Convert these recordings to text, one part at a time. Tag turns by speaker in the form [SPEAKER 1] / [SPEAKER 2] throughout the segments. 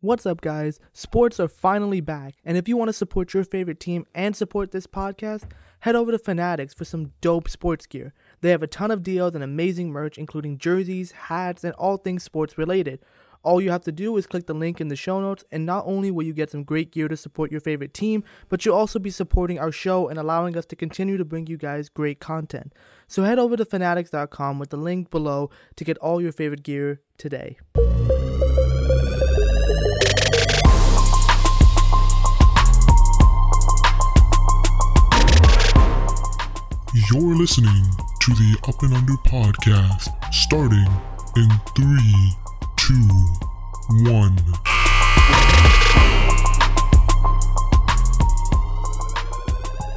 [SPEAKER 1] What's up, guys? Sports are finally back, and if you want to support your favorite team and support this podcast, head over to Fanatics for some dope sports gear. They have a ton of deals and amazing merch, including jerseys, hats, and all things sports related. All you have to do is click the link in the show notes, and not only will you get some great gear to support your favorite team, but you'll also be supporting our show and allowing us to continue to bring you guys great content. So head over to fanatics.com with the link below to get all your favorite gear today.
[SPEAKER 2] You're listening to the Up and Under podcast, starting in three, two, one.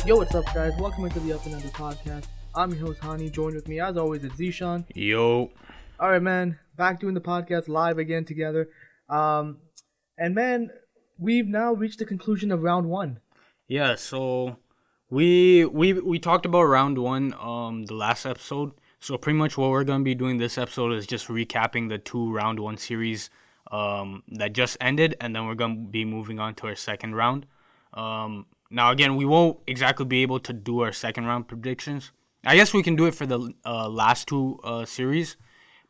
[SPEAKER 1] Yo, what's up, guys? Welcome into the Up and Under podcast. I'm your host, Hani. Joined with me, as always, is Zishan.
[SPEAKER 3] Yo.
[SPEAKER 1] All right, man. Back doing the podcast live again together. Um, and man, we've now reached the conclusion of round one.
[SPEAKER 3] Yeah, so we we we talked about round one um the last episode. So pretty much what we're gonna be doing this episode is just recapping the two round one series um that just ended and then we're gonna be moving on to our second round. Um now again we won't exactly be able to do our second round predictions. I guess we can do it for the uh, last two uh, series,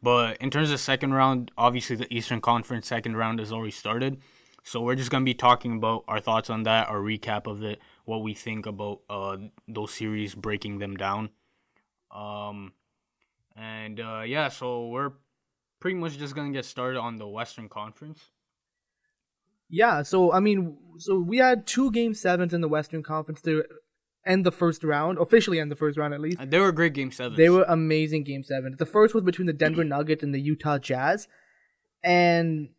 [SPEAKER 3] but in terms of second round, obviously the Eastern Conference second round has already started. So we're just gonna be talking about our thoughts on that, our recap of it, what we think about uh, those series, breaking them down. Um, and uh, yeah, so we're pretty much just gonna get started on the Western Conference.
[SPEAKER 1] Yeah, so I mean, so we had two game sevens in the Western Conference to end the first round, officially end the first round at least.
[SPEAKER 3] And they were great game sevens.
[SPEAKER 1] They were amazing game sevens. The first was between the Denver Nuggets and the Utah Jazz, and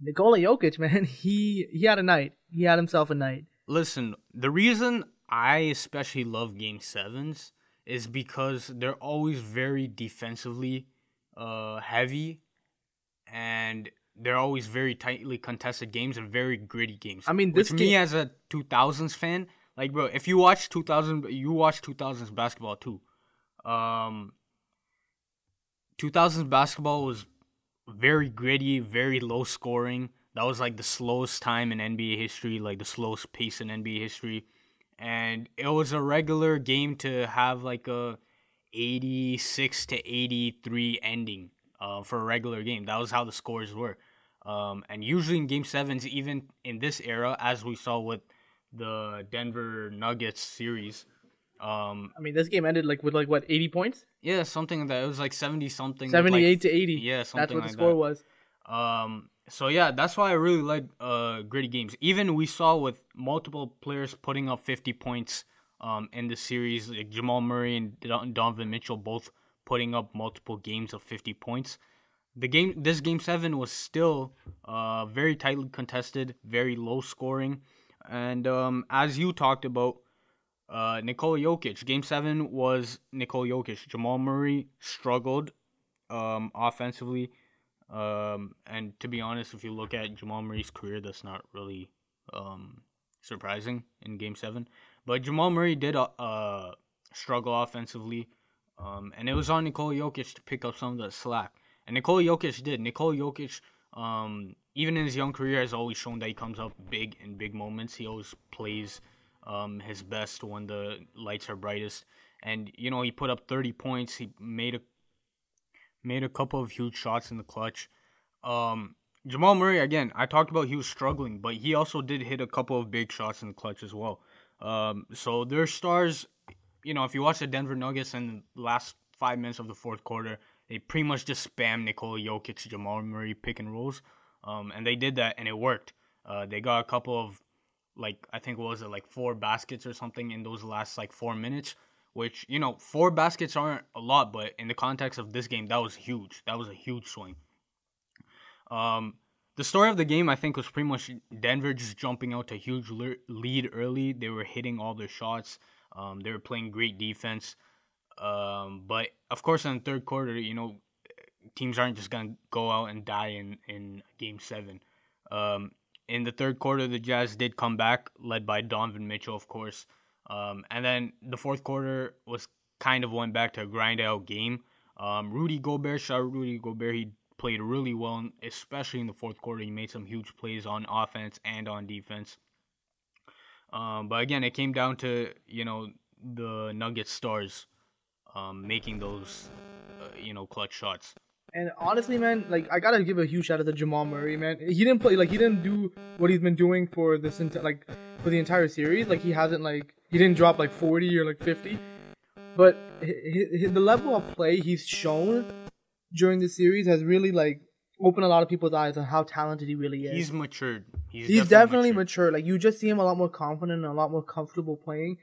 [SPEAKER 1] Nikola Jokic, man, he he had a night. He had himself a night.
[SPEAKER 3] Listen, the reason I especially love game sevens is because they're always very defensively uh, heavy, and they're always very tightly contested games and very gritty games.
[SPEAKER 1] I mean, this
[SPEAKER 3] Which me
[SPEAKER 1] game-
[SPEAKER 3] as a 2000s fan, like bro, if you watch 2000, you watch 2000s basketball too. Um, 2000s basketball was very gritty, very low scoring. That was like the slowest time in NBA history, like the slowest pace in NBA history. And it was a regular game to have like a 86 to 83 ending uh, for a regular game. That was how the scores were. Um, and usually in game sevens, even in this era, as we saw with the Denver Nuggets series, um,
[SPEAKER 1] I mean, this game ended like with like what eighty points,
[SPEAKER 3] yeah, something like that. It was like 70 something.
[SPEAKER 1] seventy eight
[SPEAKER 3] like,
[SPEAKER 1] to eighty.
[SPEAKER 3] Yeah,
[SPEAKER 1] that's
[SPEAKER 3] something
[SPEAKER 1] what the score
[SPEAKER 3] that.
[SPEAKER 1] was.
[SPEAKER 3] Um, so yeah, that's why I really like uh gritty games. Even we saw with multiple players putting up 50 points um in the series, like Jamal Murray and Donovan Mitchell both putting up multiple games of 50 points. The game this game 7 was still uh very tightly contested, very low scoring. And um as you talked about uh Nikola Jokic, game 7 was Nikola Jokic. Jamal Murray struggled um offensively. Um, and to be honest, if you look at Jamal Murray's career, that's not really um, surprising in Game Seven. But Jamal Murray did uh, uh, struggle offensively, um, and it was on Nikola Jokic to pick up some of the slack. And Nikola Jokic did. Nikola Jokic, um, even in his young career, has always shown that he comes up big in big moments. He always plays um, his best when the lights are brightest. And you know, he put up 30 points. He made a made a couple of huge shots in the clutch. Um, Jamal Murray, again, I talked about he was struggling, but he also did hit a couple of big shots in the clutch as well. Um, so their stars, you know, if you watch the Denver Nuggets in the last five minutes of the fourth quarter, they pretty much just spam Nikola Jokic, Jamal Murray pick and rolls. Um, and they did that and it worked. Uh, they got a couple of, like, I think what was it, like four baskets or something in those last, like, four minutes which you know four baskets aren't a lot but in the context of this game that was huge. That was a huge swing. Um the story of the game i think was pretty much denver just jumping out to a huge le- lead early. They were hitting all their shots. Um they were playing great defense. Um but of course in the third quarter you know teams aren't just gonna go out and die in in game seven. Um in the third quarter the jazz did come back led by donovan mitchell of course um, and then the fourth quarter was kind of went back to a grind out game. Um, Rudy Gobert, shout out Rudy Gobert, he played really well, especially in the fourth quarter. He made some huge plays on offense and on defense. Um, but again, it came down to you know the Nuggets stars um, making those uh, you know clutch shots.
[SPEAKER 1] And honestly, man, like I gotta give a huge shout out to Jamal Murray, man. He didn't play like he didn't do what he's been doing for this enti- like for the entire series. Like he hasn't like he didn't drop like forty or like fifty, but hi hi the level of play he's shown during the series has really like opened a lot of people's eyes on how talented he really is.
[SPEAKER 3] He's matured. He's,
[SPEAKER 1] He's definitely mature. Like you just see him a lot more confident and a lot more comfortable playing.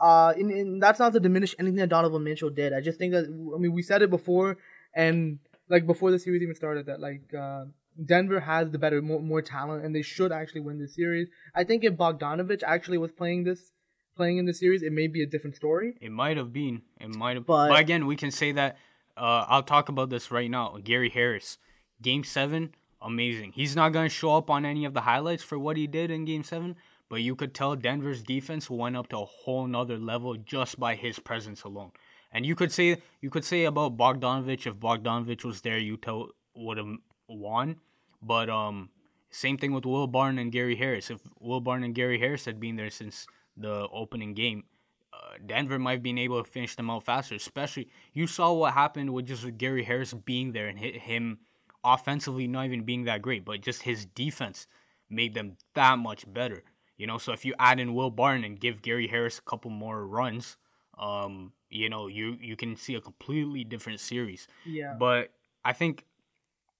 [SPEAKER 1] Uh, and, and that's not to diminish anything that Donovan Mitchell did. I just think that I mean we said it before, and like before the series even started, that like uh, Denver has the better, more, more talent, and they should actually win this series. I think if Bogdanovich actually was playing this, playing in the series, it may be a different story.
[SPEAKER 3] It might have been. It might have.
[SPEAKER 1] But-
[SPEAKER 3] But, again, we can say that. Uh, I'll talk about this right now. Gary Harris, Game Seven, amazing. He's not gonna show up on any of the highlights for what he did in Game Seven, but you could tell Denver's defense went up to a whole nother level just by his presence alone. And you could say you could say about Bogdanovich if Bogdanovich was there, Utah would have won. But um, same thing with Will Barton and Gary Harris. If Will Barton and Gary Harris had been there since the opening game, uh, Denver might have been able to finish them out faster. Especially, you saw what happened with just Gary Harris being there and him offensively not even being that great, but just his defense made them that much better. You know, so if you add in Will Barton and give Gary Harris a couple more runs, um, you know, you you can see a completely different series.
[SPEAKER 1] Yeah.
[SPEAKER 3] But I think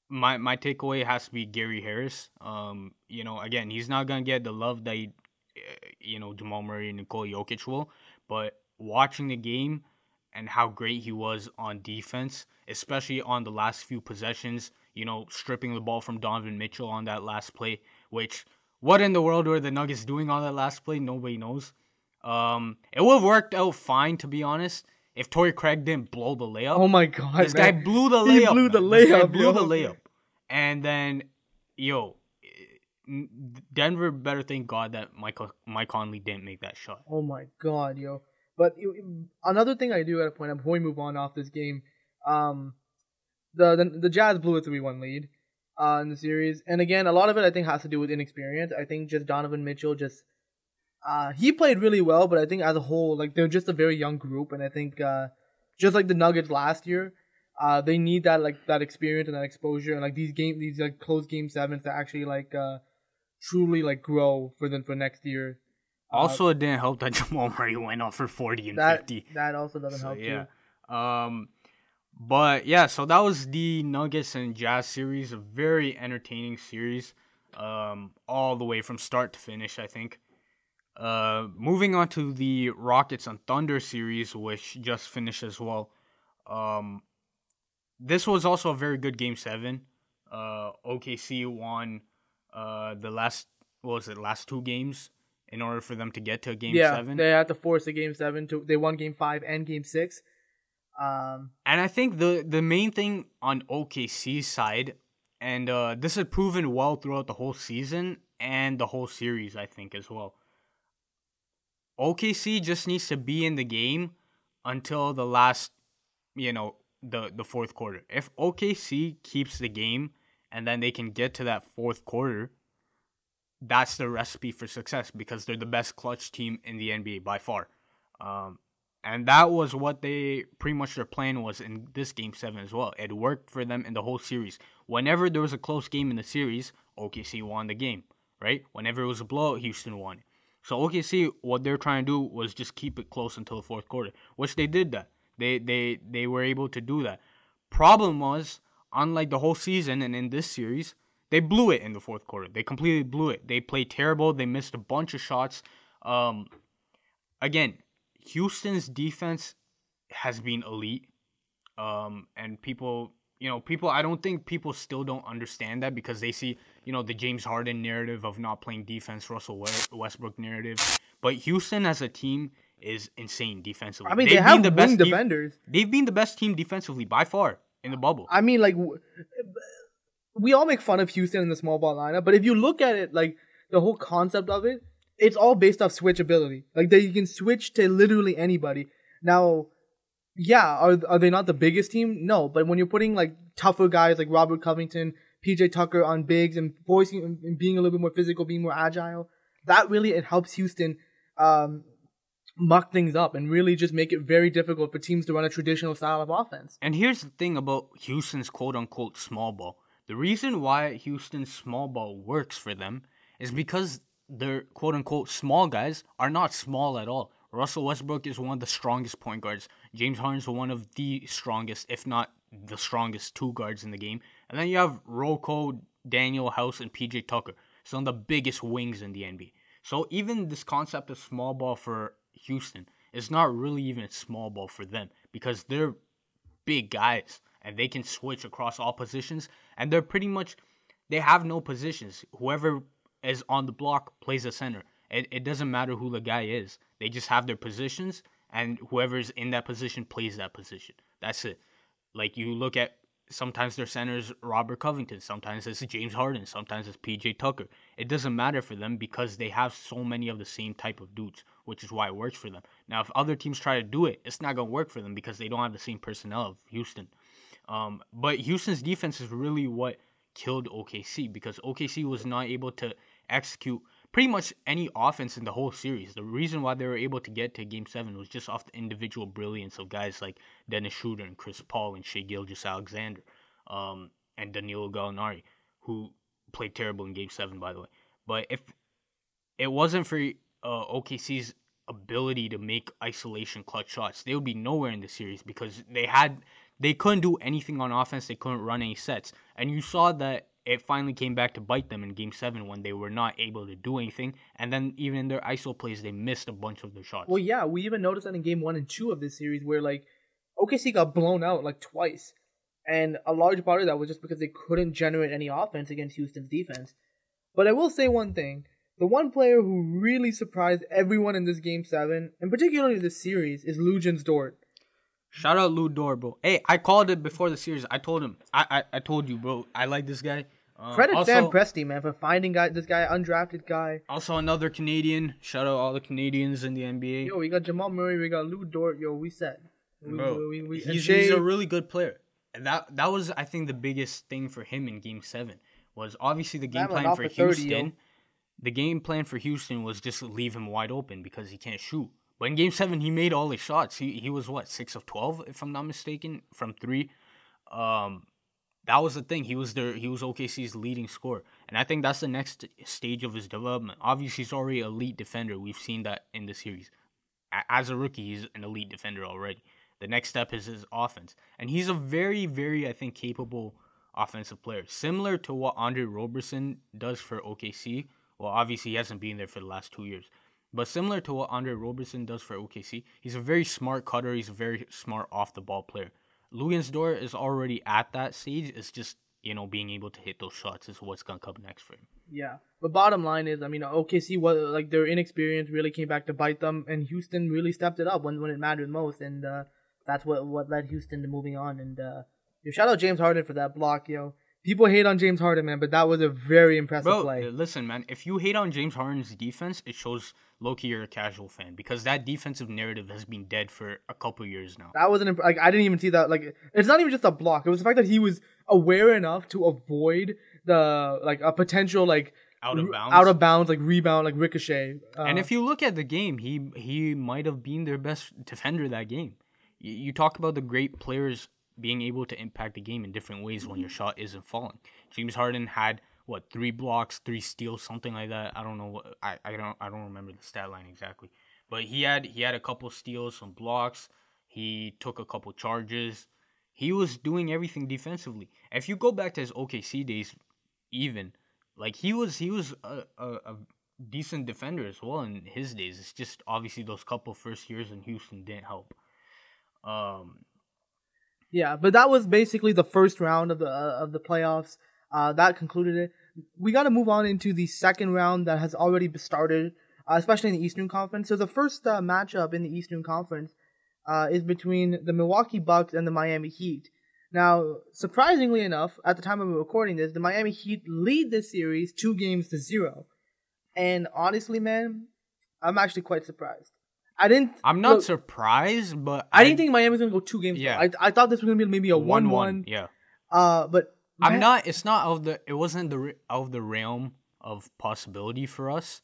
[SPEAKER 3] my my takeaway has to be Gary Harris. Um, you know, again, he's not gonna get the love that he, uh, you know Jamal Murray and Nikola Jokic will. But watching the game and how great he was on defense, especially on the last few possessions, you know, stripping the ball from Donovan Mitchell on that last play, which what in the world were the Nuggets doing on that last play? Nobody knows. Um, it would have worked out fine to be honest if Torrey Craig didn't blow the layup.
[SPEAKER 1] Oh my god,
[SPEAKER 3] This guy blew the layup.
[SPEAKER 1] He
[SPEAKER 3] layup.
[SPEAKER 1] blew the
[SPEAKER 3] man. Guy
[SPEAKER 1] layup,
[SPEAKER 3] blew
[SPEAKER 1] yo.
[SPEAKER 3] the layup. And then, yo, Denver better thank God that Michael Mike Conley didn't make that shot.
[SPEAKER 1] Oh my god, yo. But you- another thing I do gotta point out before we move on off this game, um, the the, the Jazz blew a three one lead, uh, in the series, and again, a lot of it I think has to do with inexperience. I think just Donovan Mitchell just, uh, he played really well, but I think as a whole, like they're just a very young group, and I think, uh, just like the Nuggets last year, uh, they need that like that experience and that exposure, and like these game these like close game sevens to actually like uh truly like grow for them for next year. Uh,
[SPEAKER 3] Also, it didn't help that Jamal Murray went off for forty and
[SPEAKER 1] that
[SPEAKER 3] fifty.
[SPEAKER 1] that also doesn't
[SPEAKER 3] So,
[SPEAKER 1] help
[SPEAKER 3] yeah.
[SPEAKER 1] too.
[SPEAKER 3] Um, but yeah, so that was the Nuggets and Jazz series, a very entertaining series, um, all the way from start to finish. I think. Uh, moving on to the Rockets and Thunder series, which just finished as well. Um, this was also a very good game seven. Uh, OKC won uh the last what was it last two games in order for them to get to game
[SPEAKER 1] yeah,
[SPEAKER 3] seven.
[SPEAKER 1] they had to force a game seven to they won game five and game six. Um,
[SPEAKER 3] And I think the the main thing on OKC's side, and uh, this has proven well throughout the whole season and the whole series, I think as well. OKC just needs to be in the game until the last, you know, the the fourth quarter. If OKC keeps the game and then they can get to that fourth quarter, that's the recipe for success because they're the best clutch team in the NBA by far. Um, and that was what they pretty much their plan was in this game seven as well. It worked for them in the whole series. Whenever there was a close game in the series, OKC won the game, right? Whenever it was a blowout, Houston won. So OKC, what they're trying to do was just keep it close until the fourth quarter, which they did that. They they they were able to do that. Problem was, unlike the whole season and in this series, they blew it in the fourth quarter. They completely blew it. They played terrible. They missed a bunch of shots. Um, again, Houston's defense has been elite. Um, and people, you know, people. I don't think people still don't understand that because they see, you know, the James Harden narrative of not playing defense, Russell Westbrook narrative. But Houston as a team is insane defensively.
[SPEAKER 1] I mean,
[SPEAKER 3] They've
[SPEAKER 1] they have
[SPEAKER 3] been
[SPEAKER 1] wing
[SPEAKER 3] de-
[SPEAKER 1] defenders.
[SPEAKER 3] They've been the best team defensively by far in the bubble.
[SPEAKER 1] I mean, like, we all make fun of Houston in the small ball lineup, but if you look at it, like the whole concept of it, it's all based off switchability. Like that you can switch to literally anybody. Now, yeah, are are they not the biggest team? No, but when you're putting like tougher guys like Robert Covington, PJ Tucker on bigs and voicing and being a little bit more physical, being more agile, that really it helps Houston um, muck things up and really just make it very difficult for teams to run a traditional style of offense.
[SPEAKER 3] And here's the thing about Houston's quote unquote small ball. The reason why Houston's small ball works for them is because their quote unquote small guys are not small at all. Russell Westbrook is one of the strongest point guards. James Harden's one of the strongest, if not the strongest, two guards in the game. And then you have Rocco, Danuel House, and PJ Tucker, some of the biggest wings in the NBA. So even this concept of small ball for Houston is not really even small ball for them because they're big guys and they can switch across all positions and they're pretty much they have no positions. Whoever is on the block plays a center. It, it doesn't matter who the guy is. They just have their positions, and whoever's in that position plays that position. That's it. Like you look at sometimes their centers Robert Covington, sometimes it's James Harden, sometimes it's PJ Tucker. It doesn't matter for them because they have so many of the same type of dudes, which is why it works for them. Now, if other teams try to do it, it's not gonna work for them because they don't have the same personnel of Houston. Um, but Houston's defense is really what killed OKC because OKC was not able to execute pretty much any offense in the whole series. The reason why they were able to get to Game Seven was just off the individual brilliance of guys like Dennis Schroeder and Chris Paul and Shai Gilgeous Alexander um, and Danilo Gallinari, who played terrible in Game Seven, by the way. But if it wasn't for uh, OKC's ability to make isolation clutch shots, they would be nowhere in the series because they had they couldn't do anything on offense. They couldn't run any sets, and you saw that it finally came back to bite them in game seven when they were not able to do anything. And then even in their ISO plays, they missed a bunch of their shots.
[SPEAKER 1] Well, yeah, we even noticed that in game one and two of this series where like OKC got blown out like twice. And a large part of that was just because they couldn't generate any offense against Houston's defense. But I will say one thing. The one player who really surprised everyone in this game seven, and particularly this series, is Luguentz Dort.
[SPEAKER 3] Shout out Lu Dort, bro. Hey, I called it before the series. I told him. I I, I told you, bro. I like this guy.
[SPEAKER 1] Um, Credit also, Sam Presti, man, for finding guy, this guy, undrafted guy.
[SPEAKER 3] Also, another Canadian. Shout out all the Canadians in the NBA.
[SPEAKER 1] Yo, we got Jamal Murray. We got Lou Dort. Yo, we set.
[SPEAKER 3] Bro, we, we, he's, he's a really good player. And that that was, I think, the biggest thing for him in Game Seven was obviously the game plan for Houston. 30, the game plan for Houston was just leave him wide open because he can't shoot. But in game seven, he made all his shots. He he was what six of twelve, if I'm not mistaken, from three. Um, that was the thing. He was there. He was OKC's leading scorer, and I think that's the next stage of his development. Obviously, he's already an elite defender. We've seen that in the series. As a rookie, he's an elite defender already. The next step is his offense, and he's a very, very, I think, capable offensive player, similar to what Andre Roberson does for OKC. Well, obviously, he hasn't been there for the last two years, but similar to what Andre Roberson does for OKC, he's a very smart cutter. He's a very smart off the ball player. Luguentz Dort is already at that stage. It's just you know being able to hit those shots is what's gonna come next for him.
[SPEAKER 1] Yeah, but bottom line is, I mean, OKC was like their inexperience really came back to bite them, and Houston really stepped it up when when it mattered most, and uh, that's what what led Houston to moving on. And uh, shout out James Harden for that block, yo. People hate on James Harden, man, but that was a very impressive
[SPEAKER 3] Bro,
[SPEAKER 1] play.
[SPEAKER 3] Listen, man, if you hate on James Harden's defense, it shows Loki you're a casual fan because that defensive narrative has been dead for a couple years now.
[SPEAKER 1] That wasn't like I didn't even see that. Like it's not even just a block. It was the fact that he was aware enough to avoid the like a potential like
[SPEAKER 3] out of bounds,
[SPEAKER 1] out of bounds, like rebound, like ricochet.
[SPEAKER 3] Uh, and if you look at the game, he he might have been their best defender that game. You, you talk about the great players being able to impact the game in different ways when your shot isn't falling. James Harden had what three blocks, three steals, something like that. I don't know what I, I don't I don't remember the stat line exactly, but he had he had a couple steals, some blocks. He took a couple charges. He was doing everything defensively. If you go back to his OKC days, even like he was he was a, a, a decent defender as well in his days. It's just obviously those couple first years in Houston didn't help. Um,
[SPEAKER 1] yeah, but that was basically the first round of the uh, of the playoffs. Uh, that concluded it. We got to move on into the second round that has already started, uh, especially in the Eastern Conference. So the first uh, matchup in the Eastern Conference uh, is between the Milwaukee Bucks and the Miami Heat. Now, surprisingly enough, at the time of recording this, the Miami Heat lead this series two games to zero. And honestly, man, I'm actually quite surprised. I didn't.
[SPEAKER 3] I'm not
[SPEAKER 1] look,
[SPEAKER 3] surprised, but
[SPEAKER 1] I didn't think Miami was gonna go two games.
[SPEAKER 3] Yeah.
[SPEAKER 1] I, I thought this was gonna be maybe a
[SPEAKER 3] one
[SPEAKER 1] one-one.
[SPEAKER 3] Yeah,
[SPEAKER 1] Uh, but
[SPEAKER 3] I'm
[SPEAKER 1] man-
[SPEAKER 3] not. It's not of the. It wasn't the of the realm of possibility for us.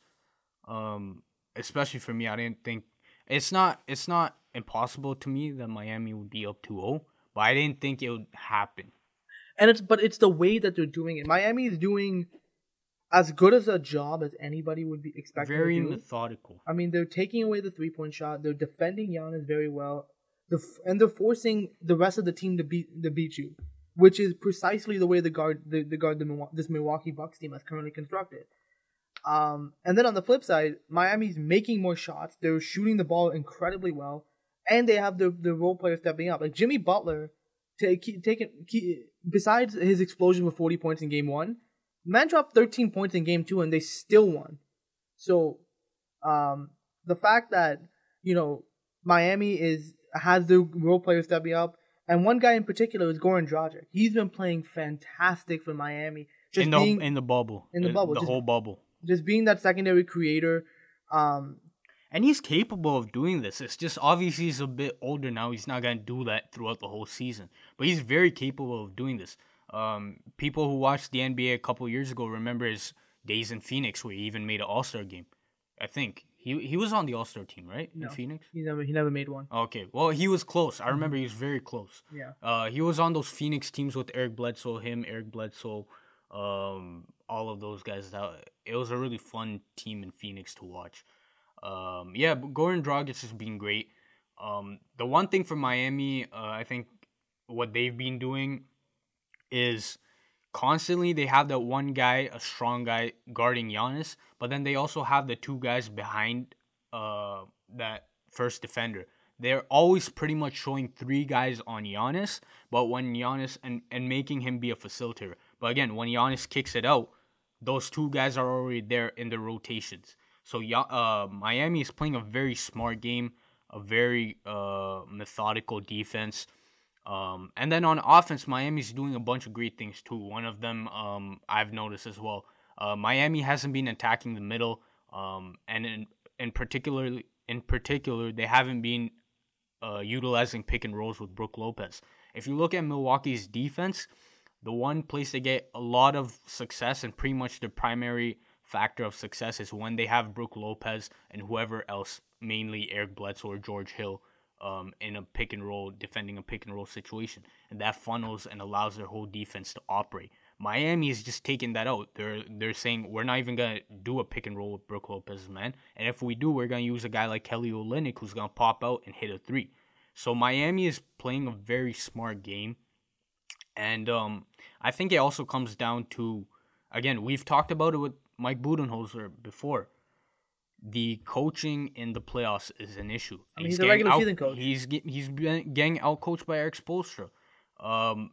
[SPEAKER 3] Um, especially for me, I didn't think it's not. It's not impossible to me that Miami would be up 2-0, but I didn't think it would happen.
[SPEAKER 1] and it's but it's the way that they're doing it. Miami is doing as good as a job as anybody would be expecting.
[SPEAKER 3] Very methodical.
[SPEAKER 1] I mean, they're taking away the three point shot. They're defending Giannis very well. The f- and they're forcing the rest of the team to beat to beat you, which is precisely the way the guard the, the guard the this Milwaukee Bucks team is currently constructed. Um, and then on the flip side, Miami's making more shots. They're shooting the ball incredibly well, and they have the the role players stepping up. Like Jimmy Butler, take taking besides his explosion with forty points in game one, man dropped thirteen points in game two, and they still won. So, um, the fact that you know Miami is has the role players stepping up, and one guy in particular is Goran Dragic. He's been playing fantastic for Miami, just
[SPEAKER 3] in the
[SPEAKER 1] being
[SPEAKER 3] in the bubble.
[SPEAKER 1] in the
[SPEAKER 3] Uh,
[SPEAKER 1] bubble,
[SPEAKER 3] The
[SPEAKER 1] just-
[SPEAKER 3] whole bubble.
[SPEAKER 1] just being that secondary creator. Um,
[SPEAKER 3] And he's capable of doing this. It's just obviously he's a bit older now. He's not gonna do that throughout the whole season. But he's very capable of doing this. Um, people who watched the NBA a couple years ago remember his days in Phoenix where he even made an All Star game. I think he he was on the All Star team, right?
[SPEAKER 1] No.
[SPEAKER 3] In Phoenix.
[SPEAKER 1] he never he never made one.
[SPEAKER 3] Okay. Well, he was close. I remember he was very close.
[SPEAKER 1] Yeah.
[SPEAKER 3] Uh, he was on those Phoenix teams with Eric Bledsoe, him, Eric Bledsoe, um, all of those guys. That it was a really fun team in Phoenix to watch. Um, yeah, but Goran Dragic has been great. Um, the one thing for Miami, uh, I think what they've been doing is constantly they have that one guy, a strong guy guarding Giannis, but then they also have the two guys behind uh, that first defender. They're always pretty much showing three guys on Giannis, but when Giannis and, and making him be a facilitator. But again, when Giannis kicks it out, those two guys are already there in the rotations. So uh, Miami is playing a very smart game, a very uh, methodical defense. Um, and then on offense, Miami's doing a bunch of great things too. One of them um, I've noticed as well. Uh, Miami hasn't been attacking the middle, um, and in in particular, in particular, they haven't been uh, utilizing pick and rolls with Brook Lopez. If you look at Milwaukee's defense, the one place they get a lot of success and pretty much the primary factor of success is when they have Brook Lopez and whoever else, mainly Eric Bledsoe or George Hill, um, in a pick and roll, defending a pick and roll situation. And that funnels and allows their whole defense to operate. Miami is just taking that out. They're they're saying we're not even gonna do a pick and roll with Brook Lopez, man. And if we do, we're gonna use a guy like Kelly Olynyk who's gonna pop out and hit a three. So Miami is playing a very smart game, and um, I think it also comes down to, again, we've talked about it with Mike Budenholzer before. The coaching in the playoffs is an issue.
[SPEAKER 1] I mean, he's a
[SPEAKER 3] getting
[SPEAKER 1] regular
[SPEAKER 3] out-
[SPEAKER 1] season coach.
[SPEAKER 3] He's he's been getting out coached by Erik Spoelstra. Um,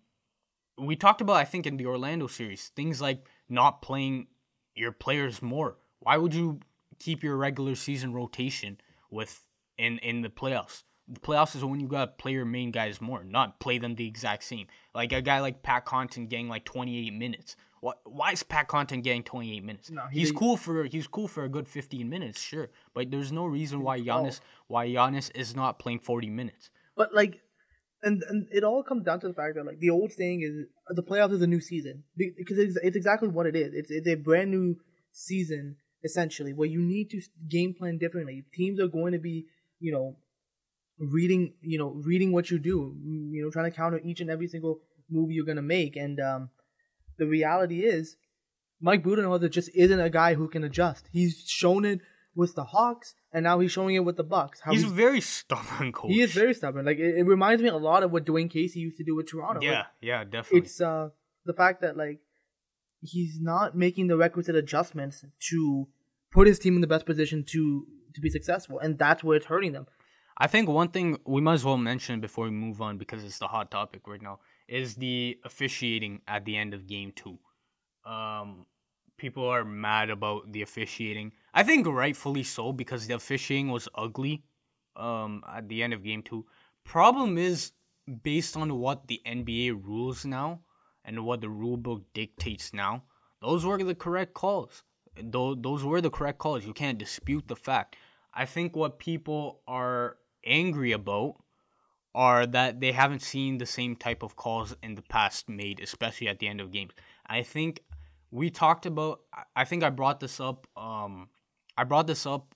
[SPEAKER 3] we talked about I think in the Orlando series things like not playing your players more. Why would you keep your regular season rotation with in in the playoffs? The playoffs is when you gotta play your main guys more, not play them the exact same. Like a guy like Pat Connaughton getting like 28 minutes. What? Why is Pat Connaughton getting 28 minutes?
[SPEAKER 1] No, he-
[SPEAKER 3] he's cool for he's cool for a good 15 minutes, sure, but there's no reason why Giannis why Giannis is not playing 40 minutes.
[SPEAKER 1] But like, and and it all comes down to the fact that like the old saying is the playoffs is a new season because it's it's exactly what it is. It's it's a brand new season essentially where you need to game plan differently. Teams are going to be you know reading you know reading what you do you know trying to counter each and every single move you're gonna make and um the reality is Mike Budenholzer just isn't a guy who can adjust. He's shown it with the Hawks and now he's showing it with the Bucks.
[SPEAKER 3] He's a very stubborn coach.
[SPEAKER 1] he is very stubborn. Like it, it reminds me a lot of what Dwane Casey used to do with Toronto.
[SPEAKER 3] Yeah,
[SPEAKER 1] Like,
[SPEAKER 3] yeah, definitely.
[SPEAKER 1] it's uh the fact that like he's not making the requisite adjustments to put his team in the best position to to be successful, and that's where it's hurting them.
[SPEAKER 3] I think one thing we might as well mention before we move on because it's the hot topic right now is the officiating at the end of game two. Um, people are mad about the officiating. I think rightfully so because the officiating was ugly. Um, at the end of game two. Problem is based on what the NBA rules now and what the rule book dictates now. Those were the correct calls. Those were the correct calls. You can't dispute the fact. I think what people are angry about are that they haven't seen the same type of calls in the past made, especially at the end of games. I think we talked about. I think I brought this up. Um, I brought this up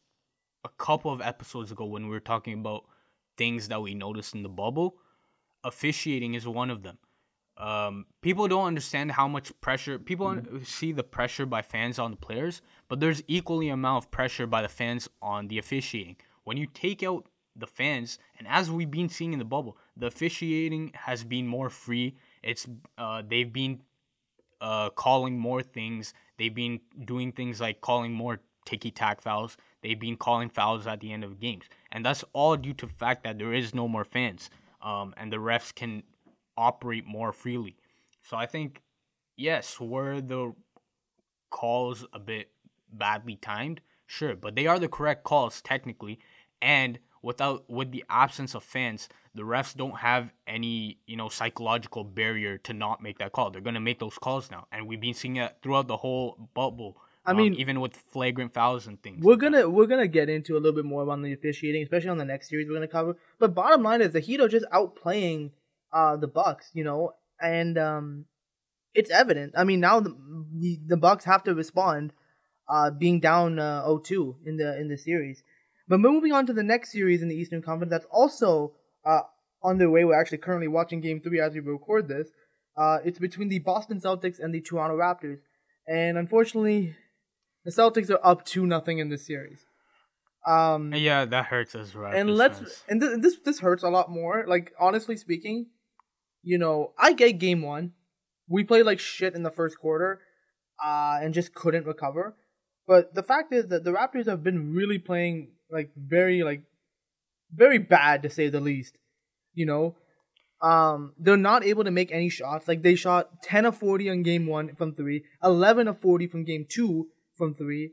[SPEAKER 3] a couple of episodes ago when we were talking about things that we noticed in the bubble. Officiating is one of them. Um, people don't understand how much pressure people mm-hmm. see the pressure by fans on the players, but there's equally amount of pressure by the fans on the officiating. When you take out the fans, and as we've been seeing in the bubble, the officiating has been more free. It's uh, they've been uh, calling more things. They've been doing things like calling more ticky tack fouls. They've been calling fouls at the end of games, and that's all due to the fact that there is no more fans, um, and the refs can operate more freely. So I think, yes, were the calls a bit badly timed? Sure, but they are the correct calls technically, and without with the absence of fans, the refs don't have any you know psychological barrier to not make that call. They're gonna make those calls now, and we've been seeing it throughout the whole bubble.
[SPEAKER 1] I mean,
[SPEAKER 3] um, even with flagrant fouls and things.
[SPEAKER 1] We're gonna we're gonna get into a little bit more on the officiating, especially on the next series we're gonna cover. But bottom line is the Heat are just outplaying uh the Bucks, you know, and um it's evident. I mean, now the the, the Bucks have to respond uh being down uh 0-2 in the in the series. But moving on to the next series in the Eastern Conference that's also uh way. We're actually currently watching game 3 as we record this. Uh it's between the Boston Celtics and the Toronto Raptors. And unfortunately, the Celtics are up 2 nothing in this series.
[SPEAKER 3] Um, yeah, that hurts us, right?
[SPEAKER 1] And let's and th- this this hurts a lot more. Like honestly speaking, you know, I get game one. We played like shit in the first quarter, uh, and just couldn't recover. But the fact is that the Raptors have been really playing like very like very bad to say the least. You know, um, they're not able to make any shots. Like they shot ten of forty on game one from three, 11 of forty from game two from three,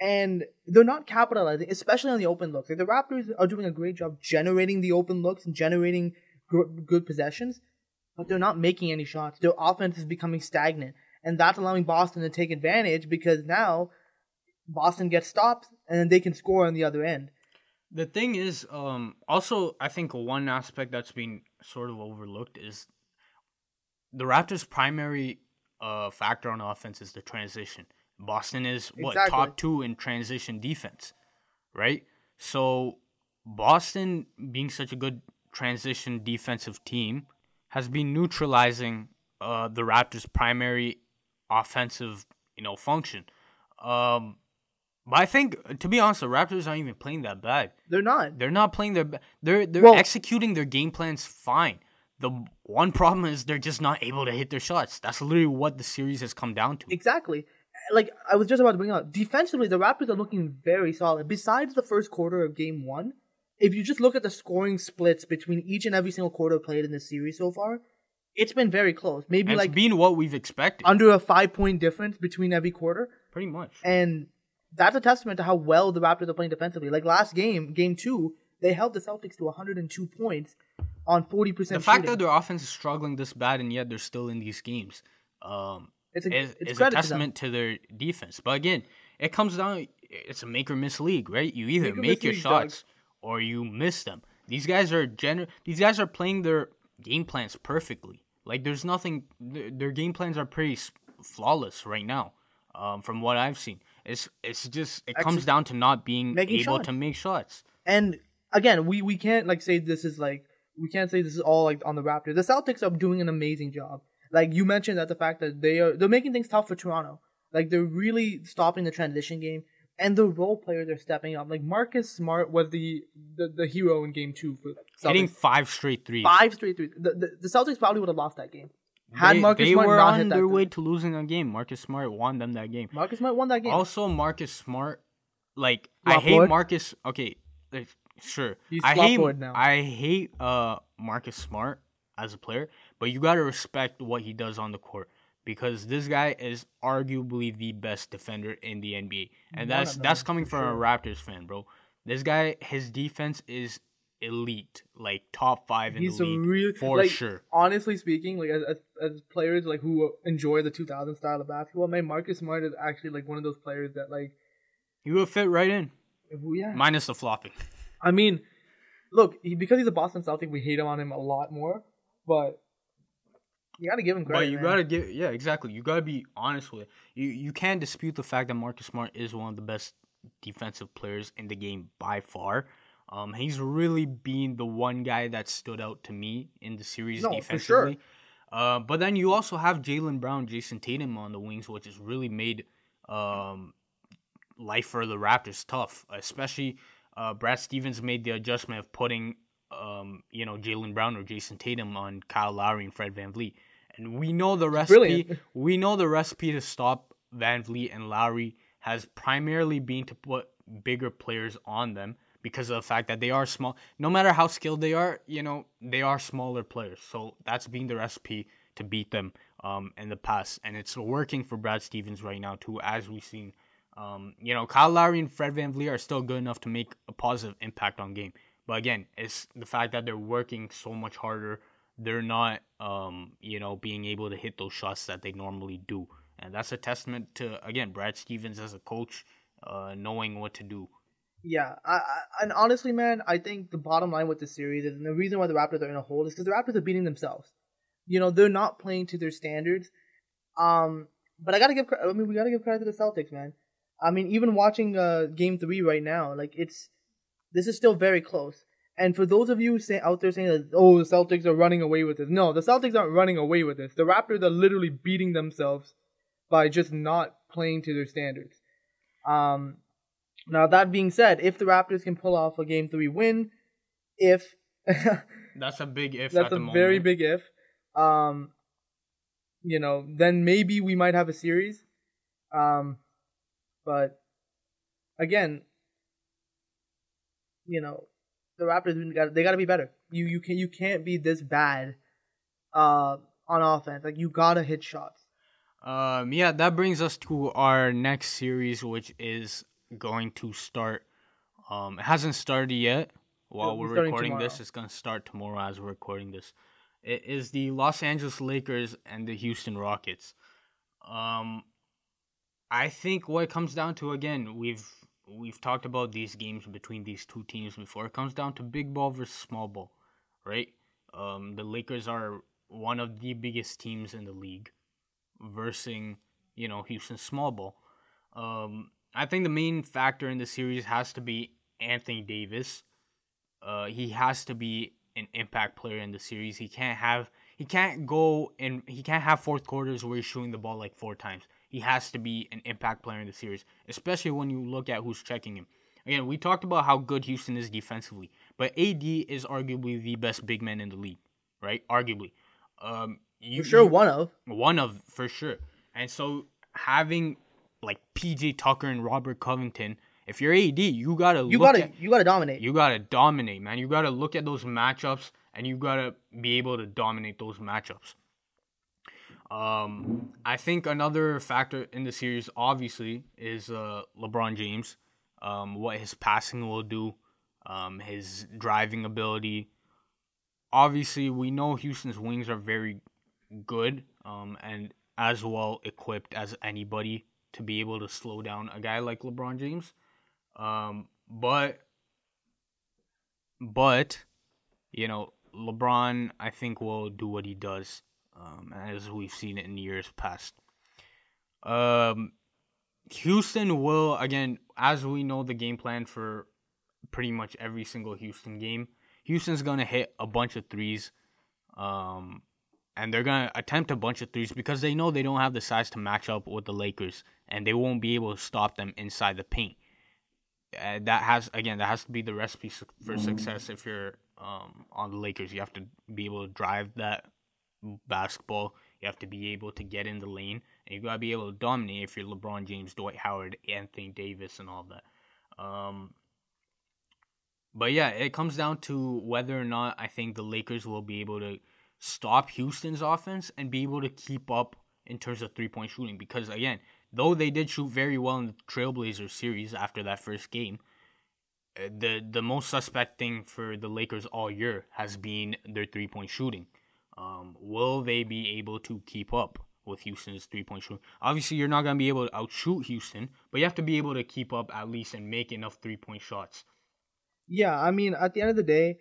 [SPEAKER 1] and they're not capitalizing, especially on the open looks. Like the Raptors are doing a great job generating the open looks and generating good, good possessions, but they're not making any shots. Their offense is becoming stagnant, and that's allowing Boston to take advantage because now Boston gets stops and then they can score on the other end.
[SPEAKER 3] The thing is, um, also I think one aspect that's been sort of overlooked is the Raptors' primary uh, factor on offense is the transition. Boston is what exactly. top two in transition defense, right? So Boston being such a good transition defensive team has been neutralizing uh, the Raptors' primary offensive, you know, function. Um, but I think, to be honest, the Raptors aren't even playing that bad.
[SPEAKER 1] They're not.
[SPEAKER 3] They're not playing their. They're they're well, executing their game plans fine. The one problem is they're just not able to hit their shots. That's literally what the series has come down to.
[SPEAKER 1] Exactly. Like I was just about to bring up, defensively, the Raptors are looking very solid. Besides the first quarter of Game One, if you just look at the scoring splits between each and every single quarter played in this series so far, it's been very close. Maybe
[SPEAKER 3] it's
[SPEAKER 1] like
[SPEAKER 3] been what we've expected.
[SPEAKER 1] Under a five point difference between every quarter.
[SPEAKER 3] Pretty much.
[SPEAKER 1] And that's a testament to how well the Raptors are playing defensively. Like last game, game two, they held the Celtics to 102 points on 40%.
[SPEAKER 3] The fact that their offense is struggling this bad and yet they're still in these games um, it's a, is, it's is a testament to, to, their defense. But again, it comes down, it's a make or miss league, right? You either make, make your shots. Doug or you miss them. These guys are gener- These guys are playing their game plans perfectly. Like there's nothing. Their game plans are pretty flawless right now. Um, from what I've seen, it's it's just it comes down to not being able shots. to make shots.
[SPEAKER 1] And again, we we can't like say this is like we can't say this is all like on the Raptors. The Celtics are doing an amazing job. Like you mentioned that the fact that they are they're making things tough for Toronto. Like they're really stopping the transition game and the role players are stepping up. Like Marcus Smart was the the, the hero in Game Two for
[SPEAKER 3] Celtics. hitting five straight threes.
[SPEAKER 1] Five straight threes. The, the, the Celtics probably would have lost that game.
[SPEAKER 3] Had they, Marcus they Smart were on their way to losing a game. Marcus Smart won them that game.
[SPEAKER 1] Marcus Smart won that game.
[SPEAKER 3] Also, Marcus Smart, like Flop I hate board. Marcus. Okay, like, sure. He's I hate. Now. I hate uh Marcus Smart as a player, but you gotta respect what he does on the court because this guy is arguably the best defender in the NBA, and that's that's coming from a Raptors fan, bro. This guy, his defense is elite, like top five in He's the league real, for
[SPEAKER 1] like,
[SPEAKER 3] sure.
[SPEAKER 1] Honestly speaking, like as, as, as players like who enjoy the 2000 style of basketball, man, Marcus Smart is actually like one of those players that like
[SPEAKER 3] he will fit right in.
[SPEAKER 1] Yeah.
[SPEAKER 3] minus the flopping.
[SPEAKER 1] I mean, look, he, because he's a Boston Celtic, we hate him on him a lot more. But you gotta give him credit.
[SPEAKER 3] But you
[SPEAKER 1] man.
[SPEAKER 3] gotta give, yeah, exactly. You gotta be honest with it. You you can't dispute the fact that Marcus Smart is one of the best defensive players in the game by far. Um, he's really been the one guy that stood out to me in the series
[SPEAKER 1] No, for
[SPEAKER 3] defensively.
[SPEAKER 1] sure.
[SPEAKER 3] Uh, but then you also have Jaylen Brown, Jayson Tatum on the wings, which has really made um, life for the Raptors tough. Especially uh, Brad Stevens made the adjustment of putting um, you know Jaylen Brown or Jayson Tatum on Kyle Lowry and Fred VanVleet. And we know the recipe.
[SPEAKER 1] brilliant.
[SPEAKER 3] We know the recipe to stop VanVleet and Lowry has primarily been to put bigger players on them because of the fact that they are small. No matter how skilled they are, you know, they are smaller players. So that's been the recipe to beat them um, in the past. And it's working for Brad Stevens right now, too, as we've seen. Um, you know, Kyle Lowry and Fred VanVleet are still good enough to make a positive impact on game. But again, it's the fact that they're working so much harder. They're not, um, you know, being able to hit those shots that they normally do. And that's a testament to, again, Brad Stevens as a coach, uh, knowing what to do.
[SPEAKER 1] Yeah, I, I, and honestly, man, I think the bottom line with the series is, and the reason why the Raptors are in a hole is because the Raptors are beating themselves. You know, they're not playing to their standards. Um, but I gotta give, I mean, we gotta give credit to the Celtics, man. I mean, even watching uh Game Three right now, like it's this is still very close. And for those of you say, out there saying that, oh, the Celtics are running away with this, no, the Celtics aren't running away with this. The Raptors are literally beating themselves by just not playing to their standards. Um, now that being said, if the Raptors can pull off a Game Three win, if
[SPEAKER 3] That's a big if.
[SPEAKER 1] that's
[SPEAKER 3] at
[SPEAKER 1] a
[SPEAKER 3] the moment.
[SPEAKER 1] very big if, um, you know, then maybe we might have a series. Um, but again, you know, the Raptors got they got to be better. You you can you can't be this bad, uh, on offense. Like you gotta hit shots.
[SPEAKER 3] Um, yeah, that brings us to our next series, which is going to start. Um, it hasn't started yet. While we're recording this, it's gonna start tomorrow as we're recording this. It is the Los Angeles Lakers and the Houston Rockets. Um, I think what it comes down to again, we've we've talked about these games between these two teams before. It comes down to big ball versus small ball, right? Um, the Lakers are one of the biggest teams in the league versing, you know, Houston small ball. Um, I think the main factor in the series has to be Anthony Davis. Uh, he has to be an impact player in the series. He can't have he can't go and he can't have fourth quarters where he's shooting the ball like four times. He has to be an impact player in the series, especially when you look at who's checking him. Again, we talked about how good Houston is defensively, but AD is arguably the best big man in the league, right? Arguably. Um, you,
[SPEAKER 1] For sure,
[SPEAKER 3] you-
[SPEAKER 1] one of.
[SPEAKER 3] one of for sure. And so having like PJ Tucker and Robert Covington, if you're AD, you gotta
[SPEAKER 1] You
[SPEAKER 3] look
[SPEAKER 1] gotta
[SPEAKER 3] at,
[SPEAKER 1] you gotta dominate.
[SPEAKER 3] you gotta dominate, man. You gotta look at those matchups and you gotta be able to dominate those matchups. Um, I think another factor in the series, obviously, is uh, LeBron James. Um, what his passing will do, um, his driving ability. Obviously, we know Houston's wings are very good um, and as well equipped as anybody to be able to slow down a guy like LeBron James. Um, but, but, you know, LeBron, I think, will do what he does, um, as we've seen it in years past. Um, Houston will, again, as we know the game plan for pretty much every single Houston game, Houston's to hit a bunch of threes. Um, and they're going to attempt a bunch of threes because they know they don't have the size to match up with the Lakers and they won't be able to stop them inside the paint. Uh, that has again that has to be the recipe for success if you're um, on the Lakers. You have to be able to drive that basketball. You have to be able to get in the lane, and you gotta be able to dominate if you're LeBron James, Dwight Howard, Anthony Davis, and all that. Um, but yeah, it comes down to whether or not I think the Lakers will be able to stop Houston's offense and be able to keep up in terms of three point shooting. Because again, though they did shoot very well in the Trailblazers series after that first game, uh, the the most suspect thing for the Lakers all year has been their three point shooting. Um, will they be able to keep up with Houston's three point shooting. Obviously, you're not gonna be able to outshoot Houston, but you have to be able to keep up at least and make enough three point shots.
[SPEAKER 1] Yeah, I mean, at the end of the day,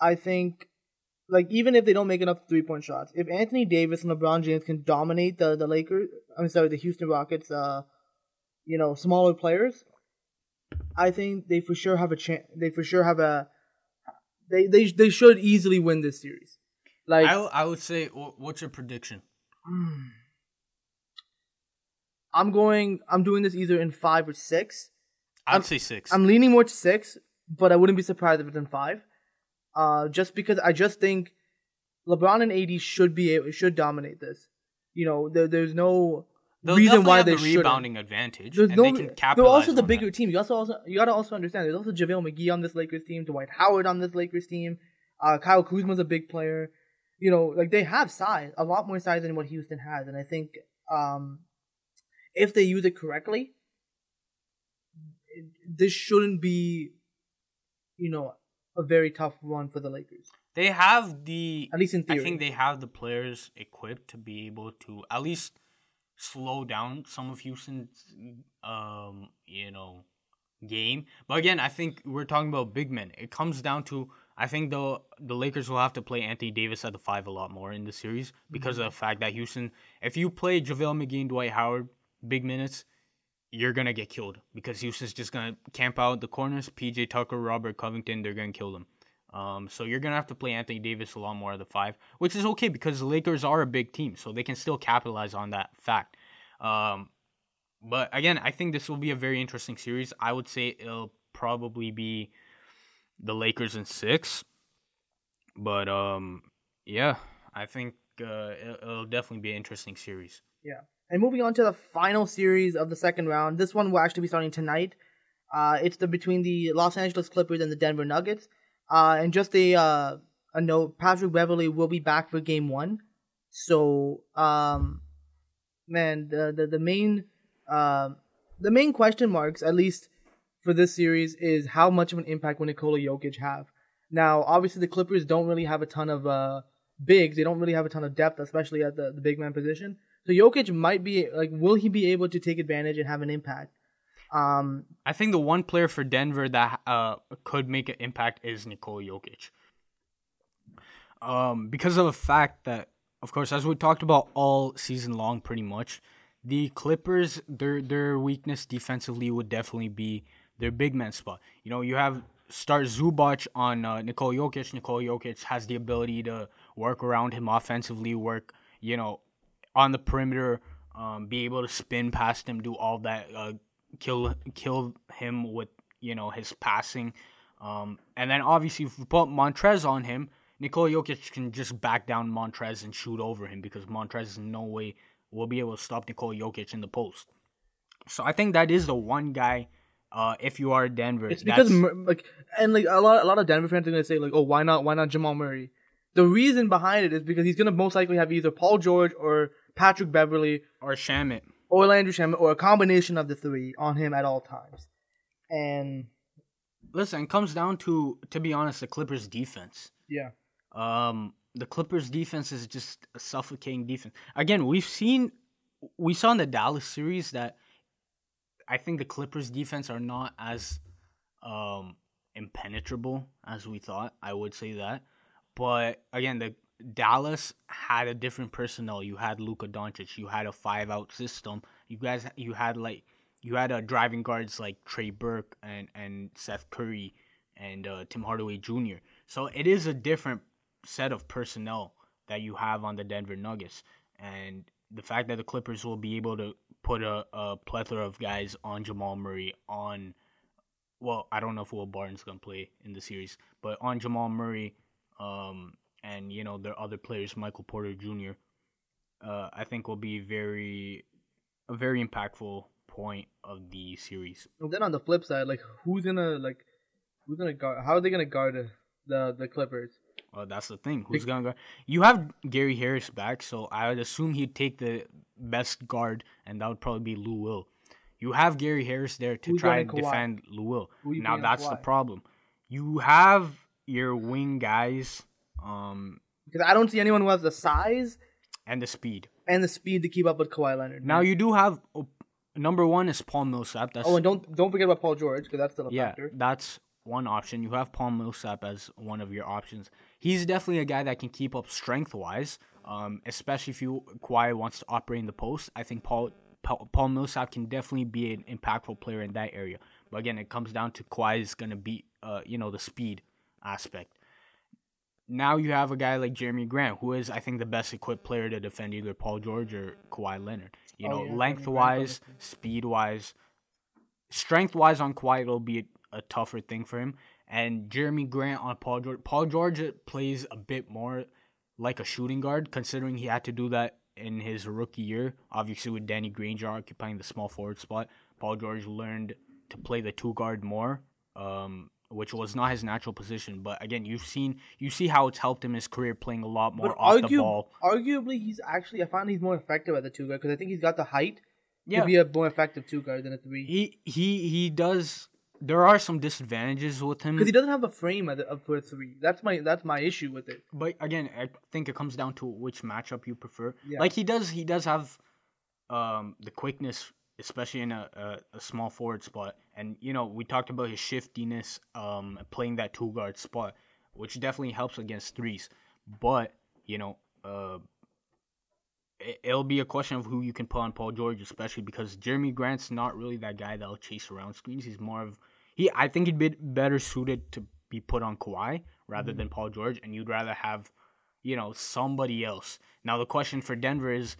[SPEAKER 1] I think, like, even if they don't make enough three point shots, if Anthony Davis and LeBron James can dominate the the Lakers, I'm sorry, the Houston Rockets, uh, you know, smaller players, I think they for sure have a chance. They for sure have a. They they they should easily win this series. Like
[SPEAKER 3] I, I would say, what's your prediction?
[SPEAKER 1] I'm going. I'm doing this either in five or six.
[SPEAKER 3] I'd
[SPEAKER 1] I'm-
[SPEAKER 3] say six.
[SPEAKER 1] I'm leaning more to six, but I wouldn't be surprised if it's in five. Uh, just because I just think LeBron and AD should be able, should dominate this. You know, there, there's no
[SPEAKER 3] They'll
[SPEAKER 1] reason why they
[SPEAKER 3] the
[SPEAKER 1] should.
[SPEAKER 3] rebounding advantage,
[SPEAKER 1] There's
[SPEAKER 3] and
[SPEAKER 1] no.
[SPEAKER 3] they can
[SPEAKER 1] They're also the bigger
[SPEAKER 3] that.
[SPEAKER 1] team. You also, also you gotta also understand. There's also JaVale McGee on this Lakers team, Dwight Howard on this Lakers team. Uh, Kyle Kuzma's a big player. You know, like they have size, a lot more size than what Houston has, and I think um, if they use it correctly, it- this shouldn't be, you know, a very tough run for the Lakers.
[SPEAKER 3] They have the.
[SPEAKER 1] At least in theory.
[SPEAKER 3] I think they have the players equipped to be able to at least slow down some of Houston's, um, you know, game. But again, I think we're talking about big men. It comes down to I think the the Lakers will have to play Anthony Davis at the five a lot more in the series because of the fact that Houston, if you play JaVale McGee and Dwight Howard big minutes, you're gonna get killed because Houston's just gonna camp out the corners. PJ Tucker, Robert Covington, they're gonna kill them. Um, so you're gonna have to play Anthony Davis a lot more at the five, which is okay because the Lakers are a big team, so they can still capitalize on that fact. Um, but again, I think this will be a very interesting series. I would say it'll probably be the Lakers in six, but um, yeah, I think uh, it'll, definitely be an interesting series.
[SPEAKER 1] And moving on to the final series of the second round, this one will actually be starting tonight. Uh, it's the between the Los Angeles Clippers and the Denver Nuggets. Uh, and just a uh, a note, Patrick Beverley will be back for Game One. So, um, man, the the, the main um the main question marks, at least for this series, is how much of an impact will Nikola Jokic have? Now, obviously, the Clippers don't really have a ton of uh, bigs. They don't really have a ton of depth, especially at the, the big man position. So Jokic might be like, will he be able to take advantage and have an impact? Um,
[SPEAKER 3] I think the one player for Denver that uh could make an impact is Nikola Jokic. Um, because of the fact that, of course, as we talked about all season long, pretty much, the Clippers their their weakness defensively would definitely be their big man spot. You know, you have start Zubac on uh, Nikola Jokic. Nikola Jokic has the ability to work around him offensively, work you know on the perimeter, um, be able to spin past him, do all that, uh, kill kill him with you know his passing, um, and then obviously if we put Montrezl on him, Nikola Jokic can just back down Montrezl and shoot over him because Montrezl in no way will be able to stop Nikola Jokic in the post. So I think that is the one guy. Uh, if you are Denver,
[SPEAKER 1] It's because like and like a lot a lot of Denver fans are gonna say like, oh, why not why not Jamal Murray? The reason behind it is because he's gonna most likely have either Paul George or Patrick Beverley
[SPEAKER 3] or Shamet.
[SPEAKER 1] or Landry Shamet or a combination of the three on him at all times. And
[SPEAKER 3] Listen, it comes down to to be honest, the Clippers defense.
[SPEAKER 1] yeah,
[SPEAKER 3] Um, the Clippers defense is just a suffocating defense. Again, we've seen, we saw in the Dallas series that I think the Clippers defense are not as um impenetrable as we thought. I would say that, but again, the Dallas had a different personnel. You had Luka Doncic. You had a five out system. You guys, you had like you had uh, driving guards like Trey Burke and and Seth Curry and uh, Tim Hardaway Jr. So it is a different set of personnel that you have on the Denver Nuggets, and the fact that the Clippers will be able to put a, a plethora of guys on Jamal Murray on. Well, I don't know if Will Barton's gonna play in the series, but on Jamal Murray, um, and you know their other players, Michael Porter Jr. Uh, I think will be very, a very impactful point of the series.
[SPEAKER 1] and then on the flip side, like who's gonna like who's gonna guard? How are they gonna guard the the, Clippers?
[SPEAKER 3] Well, that's the thing. Who's gonna guard? You have Gary Harris back, so I would assume he'd take the best guard, and that would probably be Lou Will. You have Gary Harris there to
[SPEAKER 1] Who's
[SPEAKER 3] try and
[SPEAKER 1] Kawhi?
[SPEAKER 3] defend Lou Will. Now that's the problem. You have your wing guys, um,
[SPEAKER 1] Because I don't see anyone who has the size
[SPEAKER 3] and the speed.
[SPEAKER 1] and the speed to keep up with Kawhi Leonard.
[SPEAKER 3] Now you do have uh, number one is Paul Millsap. That's
[SPEAKER 1] oh, and don't don't forget about Paul George because that's still a
[SPEAKER 3] yeah,
[SPEAKER 1] factor.
[SPEAKER 3] that's one option. You have Paul Millsap as one of your options. He's definitely a guy that can keep up strength wise, um, especially if you Kawhi wants to operate in the post. I think Paul Paul, Paul Millsap can definitely be an impactful player in that area. But again, it comes down to Kawhi is going to be, uh, you know, the speed aspect. Now you have a guy like Jerami Grant, who is, I think, the best equipped player to defend either Paul George or Kawhi Leonard. You
[SPEAKER 1] Oh,
[SPEAKER 3] know,
[SPEAKER 1] yeah, Jerami
[SPEAKER 3] length
[SPEAKER 1] Grant
[SPEAKER 3] wise, speed wise, strength wise on Kawhi, it'll be a, a tougher thing for him. And Jerami Grant on Paul George. Paul George plays a bit more like a shooting guard, considering he had to do that in his rookie year. Obviously, with Danny Granger occupying the small forward spot, Paul George learned to play the two guard more, um, which was not his natural position. But again, you've seen you see how it's helped him in his career playing a lot more
[SPEAKER 1] But
[SPEAKER 3] off the ball.
[SPEAKER 1] arguably, he's actually I find he's more effective at the two guard because I think he's got the height
[SPEAKER 3] Yeah,
[SPEAKER 1] to be a more effective two guard than a three.
[SPEAKER 3] he he he does. There are some disadvantages with him
[SPEAKER 1] Because he doesn't have a frame at the, up for a three. That's my that's my issue with it.
[SPEAKER 3] But again, I think it comes down to which matchup you prefer.
[SPEAKER 1] Yeah.
[SPEAKER 3] Like he does, he does have um, the quickness, especially in a, a, a small forward spot. And you know, we talked about his shiftiness, um, playing that two guard spot, which definitely helps against threes. But you know, uh, it, it'll be a question of who you can put on Paul George, especially because Jerami Grant's not really that guy that'll chase around screens. He's more of he. I think he'd be better suited to be put on Kawhi rather than Paul George, and you'd rather have you know, somebody else. Now the question for Denver is,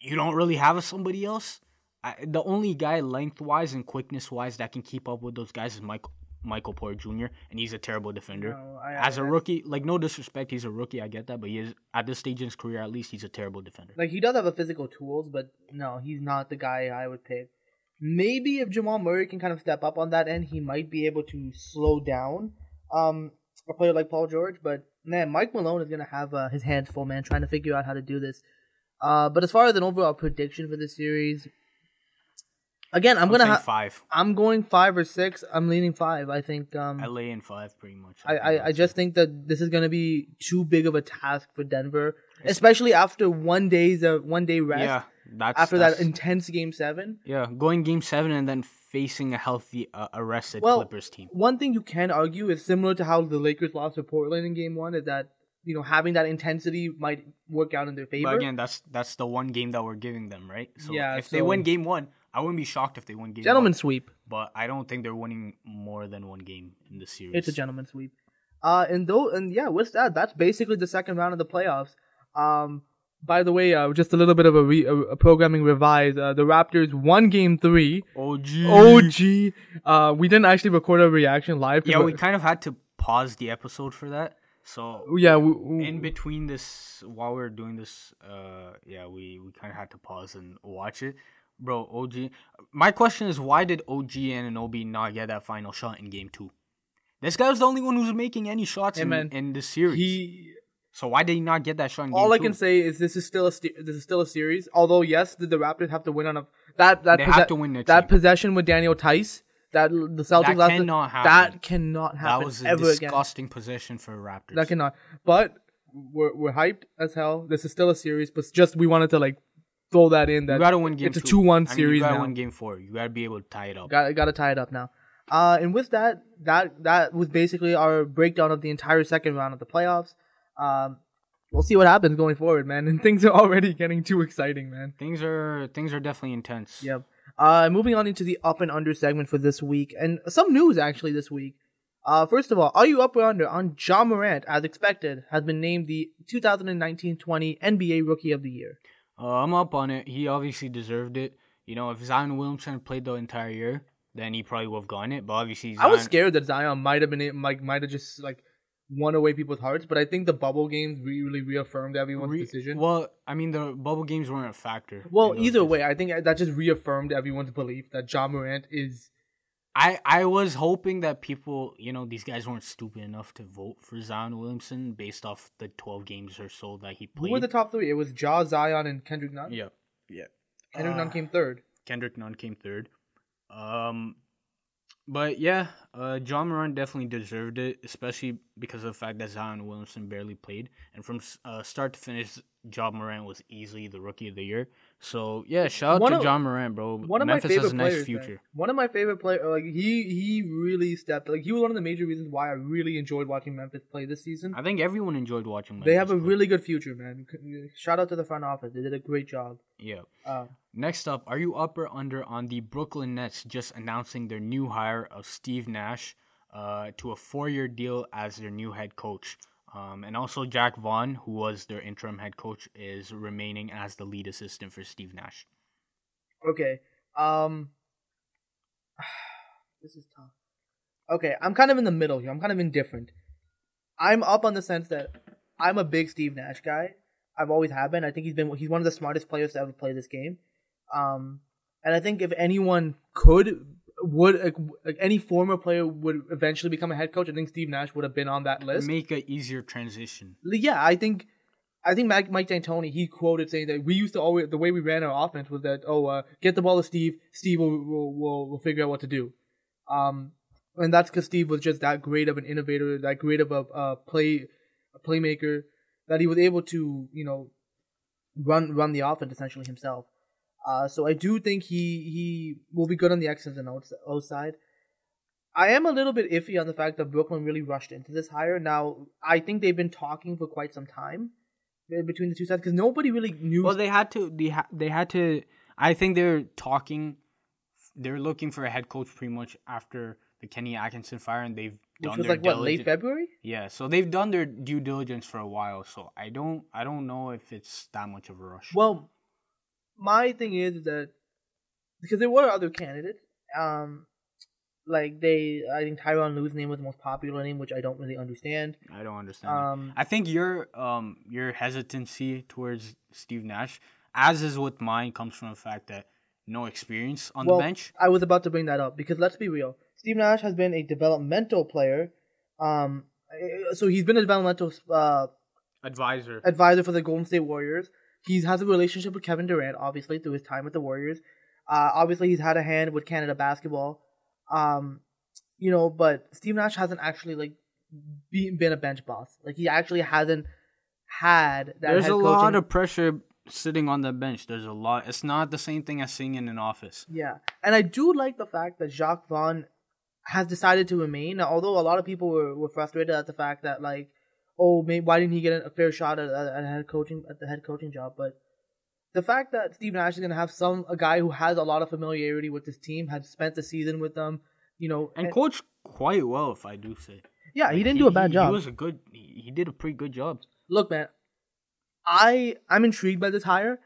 [SPEAKER 3] you don't really have a somebody else. I, the only guy lengthwise and quickness wise that can keep up with those guys is Michael Michael Porter Jr. and he's a terrible defender.
[SPEAKER 1] No, I-
[SPEAKER 3] As a rookie, like no disrespect, he's a rookie. I get that, but he is at this stage in his career, at least, he's a terrible defender.
[SPEAKER 1] Like he does have the physical tools, but no, he's not the guy I would pick. Maybe if Jamal Murray can kind of step up on that end, he might be able to slow down um, a player like Paul George. But man, Mike Malone is gonna have uh, his hands full, man, trying to figure out how to do this. Uh, but as far as an overall prediction for the series, again, I'm, gonna
[SPEAKER 3] saying
[SPEAKER 1] have.
[SPEAKER 3] five.
[SPEAKER 1] I'm going five or six. I'm leaning five. I think. Um,
[SPEAKER 3] lay in five, pretty much.
[SPEAKER 1] I, I, I just think that this is going to be too big of a task for Denver, especially after one day's uh, one day rest.
[SPEAKER 3] yeah, that's
[SPEAKER 1] after
[SPEAKER 3] that's,
[SPEAKER 1] that intense game seven.
[SPEAKER 3] yeah, going game seven and then facing a healthy, uh, arrested
[SPEAKER 1] Well,
[SPEAKER 3] Clippers team.
[SPEAKER 1] One thing you can argue is similar to how the Lakers lost to Portland in game one is that you know having that intensity might work out in their favor.
[SPEAKER 3] But again, that's that's the one game that we're giving them, right? So
[SPEAKER 1] Yeah,
[SPEAKER 3] if they win game one, I wouldn't be shocked if they win game
[SPEAKER 1] gentleman
[SPEAKER 3] one.
[SPEAKER 1] sweep.
[SPEAKER 3] But I don't think they're winning more than one game in the series.
[SPEAKER 1] It's a gentleman sweep. Uh, and though, and yeah, with that, that's basically the second round of the playoffs. Um, by the way, uh, just a little bit of a, re- a, a programming revise. Uh, the Raptors won Game Three.
[SPEAKER 3] OG.
[SPEAKER 1] OG. Uh, we didn't actually record a reaction live.
[SPEAKER 3] Yeah, we kind of had to pause the episode for that. So
[SPEAKER 1] yeah, we, we-
[SPEAKER 3] in between this, while we are doing this, uh, yeah, we we kind of had to pause and watch it, bro. OG. My question is, why did OG Anunoby not get that final shot in game two? This guy was the only one who's making any shots
[SPEAKER 1] Hey,
[SPEAKER 3] in,
[SPEAKER 1] man,
[SPEAKER 3] in the series.
[SPEAKER 1] he.
[SPEAKER 3] so why did he not get that shot in game
[SPEAKER 1] All I
[SPEAKER 3] two?
[SPEAKER 1] can say is this is still a st- this is still a series. Although yes, the, the Raptors have to win on a that that
[SPEAKER 3] They
[SPEAKER 1] posse-
[SPEAKER 3] have to win next
[SPEAKER 1] that
[SPEAKER 3] game.
[SPEAKER 1] possession with Daniel Theis. That the Celtics
[SPEAKER 3] That cannot happen.
[SPEAKER 1] That cannot happen
[SPEAKER 3] that was a
[SPEAKER 1] again.
[SPEAKER 3] disgusting possession for Raptors.
[SPEAKER 1] That cannot. But we're we're hyped as hell. This is still a series, but just we wanted to like throw that in that
[SPEAKER 3] you gotta win game
[SPEAKER 1] it's a
[SPEAKER 3] two.
[SPEAKER 1] 2-1
[SPEAKER 3] I mean,
[SPEAKER 1] series
[SPEAKER 3] You gotta
[SPEAKER 1] now.
[SPEAKER 3] win game four. You gotta be able to tie it up.
[SPEAKER 1] got got to tie it up now. Uh, and with that, that that was basically our breakdown of the entire second round of the playoffs. Um, we'll see what happens going forward, man. And things are already getting too exciting, man.
[SPEAKER 3] Things are things are definitely intense.
[SPEAKER 1] Yep. Uh, moving on into the up and under segment for this week, and some news actually this week. Uh, first of all, are you up or under on Ja Morant, as expected, has been named the 2019-20 NBA Rookie of the Year.
[SPEAKER 3] Uh, I'm up on it. He obviously deserved it. You know, if Zion Williamson played the entire year, then he probably would have gotten it. But obviously,
[SPEAKER 1] I was scared that Zion might have been it, like might have just like won away people's hearts, but I think the bubble games really reaffirmed everyone's
[SPEAKER 3] Re-
[SPEAKER 1] decision.
[SPEAKER 3] Well, I mean, the bubble games weren't a factor.
[SPEAKER 1] Well, either way, I think that just reaffirmed everyone's belief that Ja Morant is.
[SPEAKER 3] I I was hoping that people, you know, these guys weren't stupid enough to vote for Zion Williamson based off the 12 games or so that he played.
[SPEAKER 1] Who
[SPEAKER 3] played.
[SPEAKER 1] were the top three? It was Ja, Zion, and Kendrick Nunn.
[SPEAKER 3] yeah, yeah.
[SPEAKER 1] Kendrick Nunn
[SPEAKER 3] Uh,
[SPEAKER 1] came third.
[SPEAKER 3] Kendrick Nunn came third. Um, but yeah, uh, Ja Morant definitely deserved it, especially because of the fact that Zion Williamson barely played, and from uh, start to finish, Ja Morant was easily the rookie of the year. So yeah, shout out
[SPEAKER 1] One
[SPEAKER 3] to
[SPEAKER 1] of-
[SPEAKER 3] Ja Morant, bro.
[SPEAKER 1] One of
[SPEAKER 3] Memphis
[SPEAKER 1] my favorite
[SPEAKER 3] has a nice
[SPEAKER 1] players.
[SPEAKER 3] future.
[SPEAKER 1] man. One of my favorite players. Like he he really stepped. Like he was one of the major reasons why I really enjoyed watching Memphis play this season.
[SPEAKER 3] I think everyone enjoyed watching.
[SPEAKER 1] They have a
[SPEAKER 3] play.
[SPEAKER 1] really good future, man. Shout out to the front office. They did a great job.
[SPEAKER 3] yeah.
[SPEAKER 1] Uh,
[SPEAKER 3] Next up, are you up or under on the Brooklyn Nets just announcing their new hire of Steve Nash uh, to a four-year deal as their new head coach? Um, and also Jacque Vaughn, who was their interim head coach, is remaining as the lead assistant for Steve Nash.
[SPEAKER 1] okay. Um. This is tough. Okay, I'm kind of in the middle here. I'm kind of indifferent. I'm up on the sense that I'm a big Steve Nash guy. I've always have been. I think he's been he's one of the smartest players to ever play this game. Um, and I think if anyone could would like, like any former player would eventually become a head coach, I think Steve Nash would have been on that list.
[SPEAKER 3] Make a easier transition.
[SPEAKER 1] Yeah, I think I think Mike Mike D'Antoni he quoted saying that we used to always the way we ran our offense was that oh uh, get the ball to Steve, Steve will will will, will figure out what to do. Um, and that's because Steve was just that great of an innovator, that great of a, a play a playmaker that he was able to you know run run the offense essentially himself. Uh, so I do think he he will be good on the X's and O's, side. I am a little bit iffy on the fact that Brooklyn really rushed into this hire. Now I think they've been talking for quite some time between the two sides because nobody really knew.
[SPEAKER 3] Well, they had to. They ha- they had to. I think they're talking. They're looking for a head coach pretty much after the Kenny Atkinson fire, and they've
[SPEAKER 1] which
[SPEAKER 3] done
[SPEAKER 1] was
[SPEAKER 3] their
[SPEAKER 1] like what late February.
[SPEAKER 3] Yeah, so they've done their due diligence for a while. So I don't. I don't know if it's that much of a rush.
[SPEAKER 1] Well, my thing is that because there were other candidates, um, like they, I think Tyronn Lue's name was the most popular name, which I don't really understand.
[SPEAKER 3] I don't understand.
[SPEAKER 1] Um,
[SPEAKER 3] I think your um your hesitancy towards Steve Nash, as is with mine, comes from the fact that no experience on
[SPEAKER 1] well,
[SPEAKER 3] the bench.
[SPEAKER 1] I was about to bring that up because let's be real, Steve Nash has been a developmental player. Um, eh, so he's been a developmental uh,
[SPEAKER 3] Advisor.
[SPEAKER 1] advisor for the Golden State Warriors. He has a relationship with Kevin Durant, obviously through his time with the Warriors. Uh, obviously, he's had a hand with Canada basketball. Um, you know, but Steve Nash hasn't actually like be, been a bench boss. Like he actually hasn't had that.
[SPEAKER 3] There's a lot of pressure sitting on the bench. There's a lot. It's not the same thing as seeing in an office.
[SPEAKER 1] Yeah, and I do like the fact that Jacque Vaughn has decided to remain. Now, although a lot of people were, were frustrated at the fact that like, oh, maybe why didn't he get a fair shot at, at, head coaching at the head coaching job? But the fact that Steve Nash is going to have some a guy who has a lot of familiarity with this team, had spent the season with them, you know,
[SPEAKER 3] And coached quite well, if I do say.
[SPEAKER 1] yeah, he didn't do a bad
[SPEAKER 3] he,
[SPEAKER 1] job.
[SPEAKER 3] He was a good. He, he did a pretty good job.
[SPEAKER 1] Look, man, I I'm intrigued by this hire.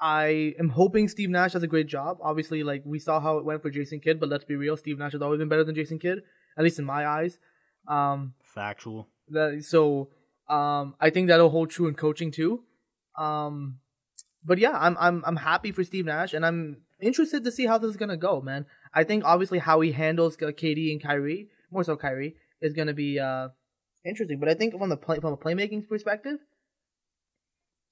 [SPEAKER 1] I am hoping Steve Nash does a great job. Obviously, like we saw how it went for Jason Kidd, but let's be real, Steve Nash has always been better than Jason Kidd, at least in my eyes. Um,
[SPEAKER 3] Factual.
[SPEAKER 1] That so um, I think that'll hold true in coaching too. Um, but yeah, I'm I'm I'm happy for Steve Nash, and I'm interested to see how this is gonna go, man. I think obviously how he handles KD and Kyrie, more so Kyrie, is gonna be uh interesting. But I think from the play from a playmaking perspective,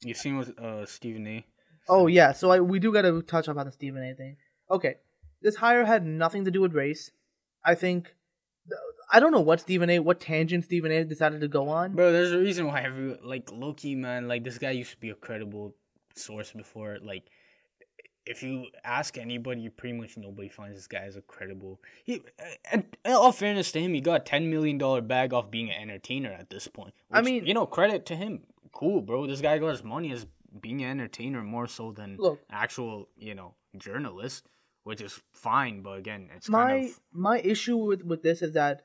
[SPEAKER 3] You seen with uh Stephen A.
[SPEAKER 1] Oh yeah, so I we do got to touch about the Stephen A. thing. Okay, this hire had nothing to do with race. I think I don't know what Stephen A. what tangent Stephen A. decided to go on.
[SPEAKER 3] Bro, there's a reason why every like Loki man, like this guy used to be a credible source before. Like, if you ask anybody, pretty much nobody finds this guy as a credible. He, and in all fairness to him, he got ten million dollar bag off being an entertainer at this point.
[SPEAKER 1] I mean-
[SPEAKER 3] you know, credit to him. Cool, bro. This guy got his money as being an entertainer more so than
[SPEAKER 1] Look.
[SPEAKER 3] actual, you know, journalist, which is fine. But again, it's
[SPEAKER 1] my
[SPEAKER 3] kind of
[SPEAKER 1] my issue with with this is that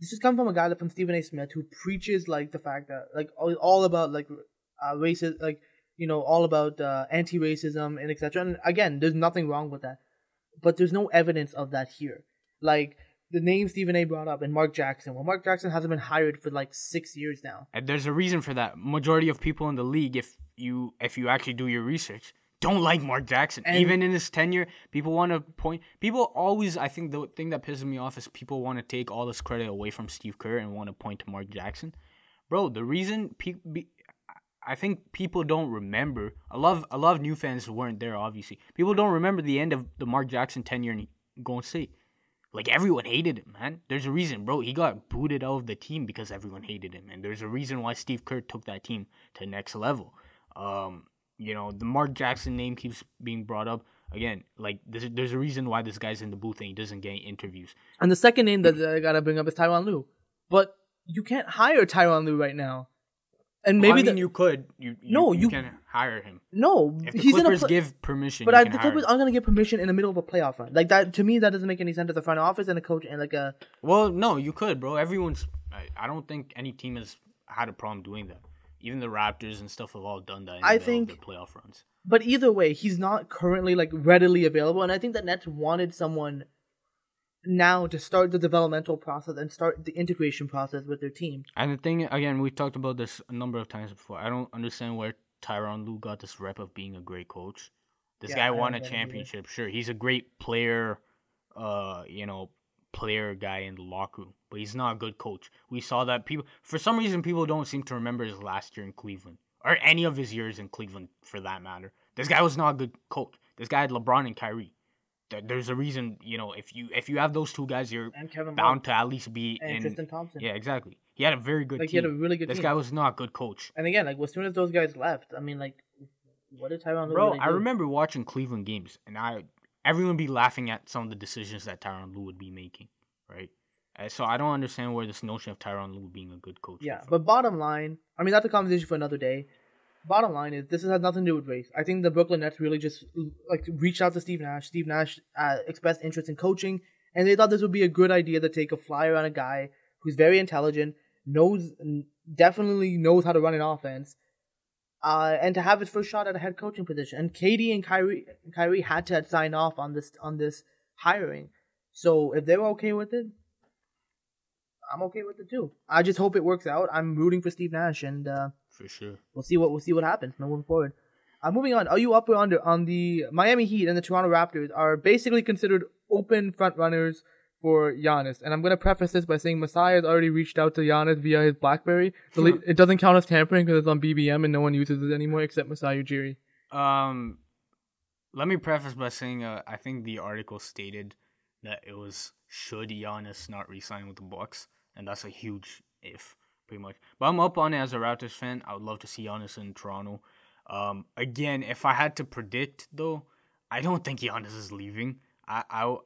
[SPEAKER 1] this has come from a guy from Stephen A. Smith who preaches like the fact that like all, all about like uh, racist like you know all about uh, anti-racism and etc. And again, there's nothing wrong with that, but there's no evidence of that here. Like the name Stephen A. brought up and Mark Jackson. Well, Mark Jackson hasn't been hired for like six years now.
[SPEAKER 3] And there's a reason for that. Majority of people in the league, if you if you actually do your research, don't like Mark Jackson.
[SPEAKER 1] And-
[SPEAKER 3] Even in his tenure, people want to point. People always, I think, the thing that pisses me off is people want to take all this credit away from Steve Kerr and want to point to Mark Jackson. Bro, the reason people, I think people don't remember. A lot of a lot of new fans weren't there. Obviously, people don't remember the end of the Mark Jackson tenure in Golden State. Like everyone hated him, man. There's a reason, bro. He got booted out of the team because everyone hated him, and there's a reason why Steve Kerr took that team to the next level. Um, you know, the Mark Jackson name keeps being brought up. Again, like there's, there's a reason why this guy's in the booth and he doesn't get interviews.
[SPEAKER 1] And the second name that I gotta bring up is Tyronn Lue. But you can't hire Tyronn Lue right now. And
[SPEAKER 3] Well,
[SPEAKER 1] maybe
[SPEAKER 3] I mean,
[SPEAKER 1] the,
[SPEAKER 3] you could. You, you
[SPEAKER 1] No,
[SPEAKER 3] you,
[SPEAKER 1] you-
[SPEAKER 3] can hire him
[SPEAKER 1] no,
[SPEAKER 3] if the
[SPEAKER 1] he's
[SPEAKER 3] Clippers
[SPEAKER 1] pla-
[SPEAKER 3] give permission.
[SPEAKER 1] But I, the Clippers aren't gonna give permission in the middle of a playoff run. Like that to me, that doesn't make any sense as a front office and a coach and like a.
[SPEAKER 3] Well, no, you could, bro. Everyone's. I, I don't think any team has had a problem doing that. Even the Raptors and stuff have all done that. In
[SPEAKER 1] I
[SPEAKER 3] middle
[SPEAKER 1] think-
[SPEAKER 3] their playoff runs.
[SPEAKER 1] But either way, he's not currently like readily available, and I think the Nets wanted someone now to start the developmental process and start the integration process with their team.
[SPEAKER 3] And the thing again, we talked about this a number of times before. I don't understand where Tyronn Lue got this rep of being a great coach. This
[SPEAKER 1] Yeah,
[SPEAKER 3] guy won a
[SPEAKER 1] get either.
[SPEAKER 3] championship. Sure, he's a great player, uh, you know, player guy in the locker room, but he's not a good coach. We saw that people for some reason people don't seem to remember his last year in Cleveland or any of his years in Cleveland for that matter. This guy was not a good coach. This guy had LeBron and Kyrie. There's a reason, you know, if you if you have those two guys, you're bound to at least be
[SPEAKER 1] and
[SPEAKER 3] in.
[SPEAKER 1] Tristan Thompson.
[SPEAKER 3] Yeah, exactly. He had a very good
[SPEAKER 1] like he had a really good
[SPEAKER 3] this
[SPEAKER 1] team.
[SPEAKER 3] guy was not a good coach.
[SPEAKER 1] and again, like as soon as those guys left, I mean, like, what did Tyronn
[SPEAKER 3] Bro,
[SPEAKER 1] really
[SPEAKER 3] I remember watching Cleveland games and I everyone be laughing at some of the decisions that Tyronn Lue would be making, right? Uh, so I don't understand where this notion of Tyronn Lue being a good coach.
[SPEAKER 1] Yeah, but bottom line, I mean that's a conversation for another day. Bottom line is this has nothing to do with race. I think the Brooklyn Nets really just like reached out to Steve Nash. Steve Nash uh, expressed interest in coaching, and they thought this would be a good idea to take a flyer on a guy who's very intelligent, knows definitely knows how to run an offense, uh, and to have his first shot at a head coaching position. And KD and Kyrie, Kyrie had to sign off on this on this hiring. So if they were okay with it, I'm okay with it too. I just hope it works out. I'm rooting for Steve Nash, and uh,
[SPEAKER 3] for sure.
[SPEAKER 1] we'll see what we'll see what happens moving forward. Uh, moving on, are you up or under on the Miami Heat and the Toronto Raptors are basically considered open front runners for Giannis? And I'm gonna preface this by saying Masai has already reached out to Giannis via his BlackBerry. Le- it doesn't count as tampering because it's on BBM and no one uses it anymore except Masai Ujiri.
[SPEAKER 3] Um, let me preface by saying uh, I think the article stated that it was should Giannis not resign with the Bucks, and that's a huge if, pretty much. But I'm up on it as a Raptors fan. I would love to see Giannis in Toronto. Um, again, if I had to predict though, I don't think Giannis is leaving. I I,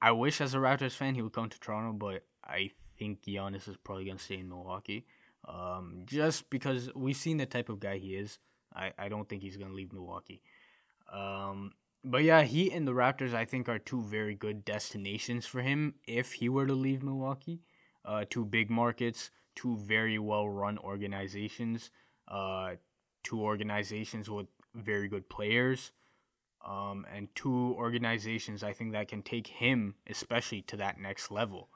[SPEAKER 3] I wish as a Raptors fan he would come to Toronto, but I think Giannis is probably gonna stay in Milwaukee. Um, just because we've seen the type of guy he is. I, I don't think he's gonna leave Milwaukee. Um, but yeah, he and the Raptors I think are two very good destinations for him if he were to leave Milwaukee. Uh, two big markets, two very well run organizations, uh, two organizations with very good players, um, and two organizations I think that can take him especially to that next level.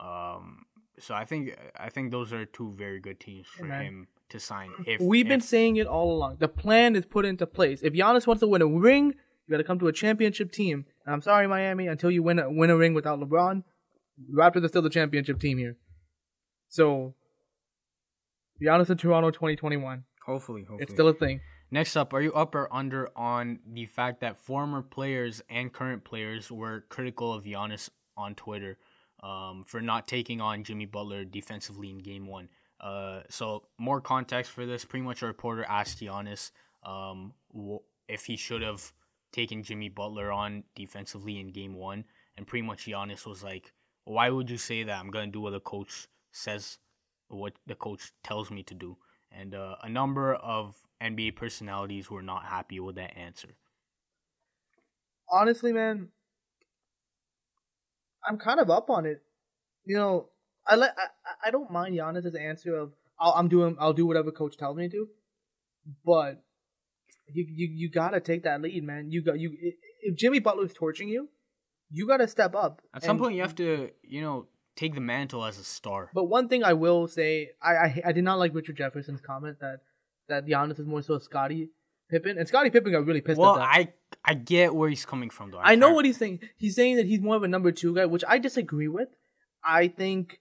[SPEAKER 3] Um, so I think I think those are two very good teams for
[SPEAKER 1] man.
[SPEAKER 3] him to sign. If
[SPEAKER 1] We've been saying it all along. The plan is put into place. If Giannis wants to win a ring, you got to come to a championship team. And I'm sorry, Miami, until you win a, win a ring without LeBron, Raptors are still the championship team here. So, Giannis in Toronto 2021.
[SPEAKER 3] hopefully, hopefully
[SPEAKER 1] It's still a thing.
[SPEAKER 3] Next up, are you up or under on the fact that former players and current players were critical of Giannis on Twitter um, for not taking on Jimmy Butler defensively in Game One? Uh, so more context for this. Pretty much, a reporter asked Giannis um, if he should have taken Jimmy Butler on defensively in Game One, and pretty much Giannis was like, "Why would you say that? I'm gonna do what the coach says, what the coach tells me to do." and uh, a number of NBA personalities were not happy with that answer.
[SPEAKER 1] Honestly, man, I'm kind of up on it. You know, I let I, I- don't mind Giannis's answer of I'll, I'm doing I'll do whatever coach tells me to, but you you you gotta take that lead, man. You got you if Jimmy Butler's torching you, you gotta step up.
[SPEAKER 3] At some point, you have to, you know, take the mantle as a star.
[SPEAKER 1] But one thing I will say, I I, I did not like Richard Jefferson's comment that that Giannis is more so Scottie Pippen, and Scottie Pippen got really pissed
[SPEAKER 3] well,
[SPEAKER 1] at that.
[SPEAKER 3] I I get where he's coming from, though.
[SPEAKER 1] I know what he's saying. He's saying that he's more of a number two guy, which I disagree with. I think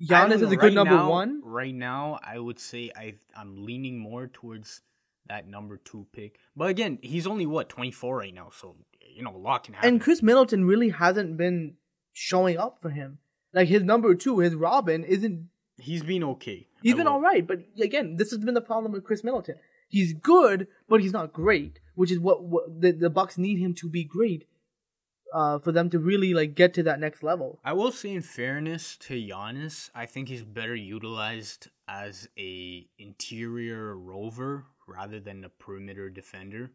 [SPEAKER 3] I
[SPEAKER 1] Giannis
[SPEAKER 3] don't
[SPEAKER 1] is a good number
[SPEAKER 3] now-
[SPEAKER 1] one.
[SPEAKER 3] Right now, I would say I I'm leaning more towards that number two pick. But again, he's only what 24 right now, so you know a lot can happen.
[SPEAKER 1] And Khris Middleton really hasn't been showing up for him. Like his number two, his Robin, isn't.
[SPEAKER 3] He's been okay.
[SPEAKER 1] He's
[SPEAKER 3] I
[SPEAKER 1] been
[SPEAKER 3] will-
[SPEAKER 1] all right, but again, this has been the problem with Khris Middleton. He's good, but he's not great, which is what, what the the Bucks need him to be great, uh, for them to really like get to that next level.
[SPEAKER 3] I will say, in fairness to Giannis, I think he's better utilized as a interior rover rather than a perimeter defender.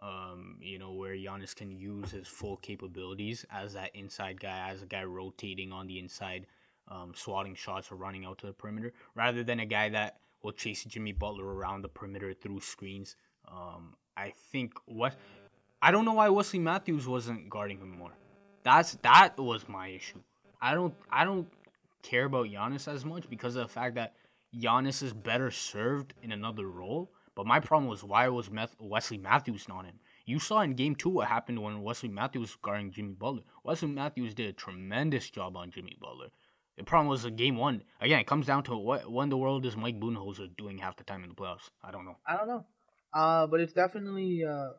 [SPEAKER 3] Um, you know, where Giannis can use his full capabilities as that inside guy, as a guy rotating on the inside, um, swatting shots or running out to the perimeter, rather than a guy that will chase Jimmy Butler around the perimeter through screens. Um, I think what I don't know why Wesley Matthews wasn't guarding him more. That's that was my issue. I don't I don't care about Giannis as much because of the fact that Giannis is better served in another role. But my problem was why was Wesley Matthews not in? You saw in game two what happened when Wesley Matthews was guarding Jimmy Butler. Wesley Matthews did a tremendous job on Jimmy Butler. The problem was in game one. Again, it comes down to what when the world is Mike Budenholzer doing half the time in the playoffs. I don't know.
[SPEAKER 1] I don't know, uh, but it's definitely uh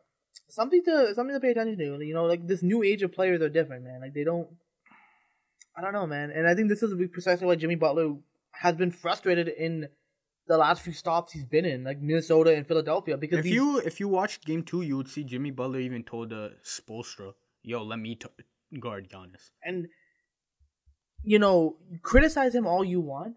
[SPEAKER 1] something to something to pay attention to. You know, like this new age of players are different, man. Like they don't. I don't know, man, and I think this is precisely why Jimmy Butler has been frustrated in the last few stops he's been in, like Minnesota and Philadelphia, because
[SPEAKER 3] If
[SPEAKER 1] these-
[SPEAKER 3] you if you watched game two, you would see Jimmy Butler even told uh, Spoelstra, "Yo, let me t- guard Giannis."
[SPEAKER 1] and you know criticize him all you want,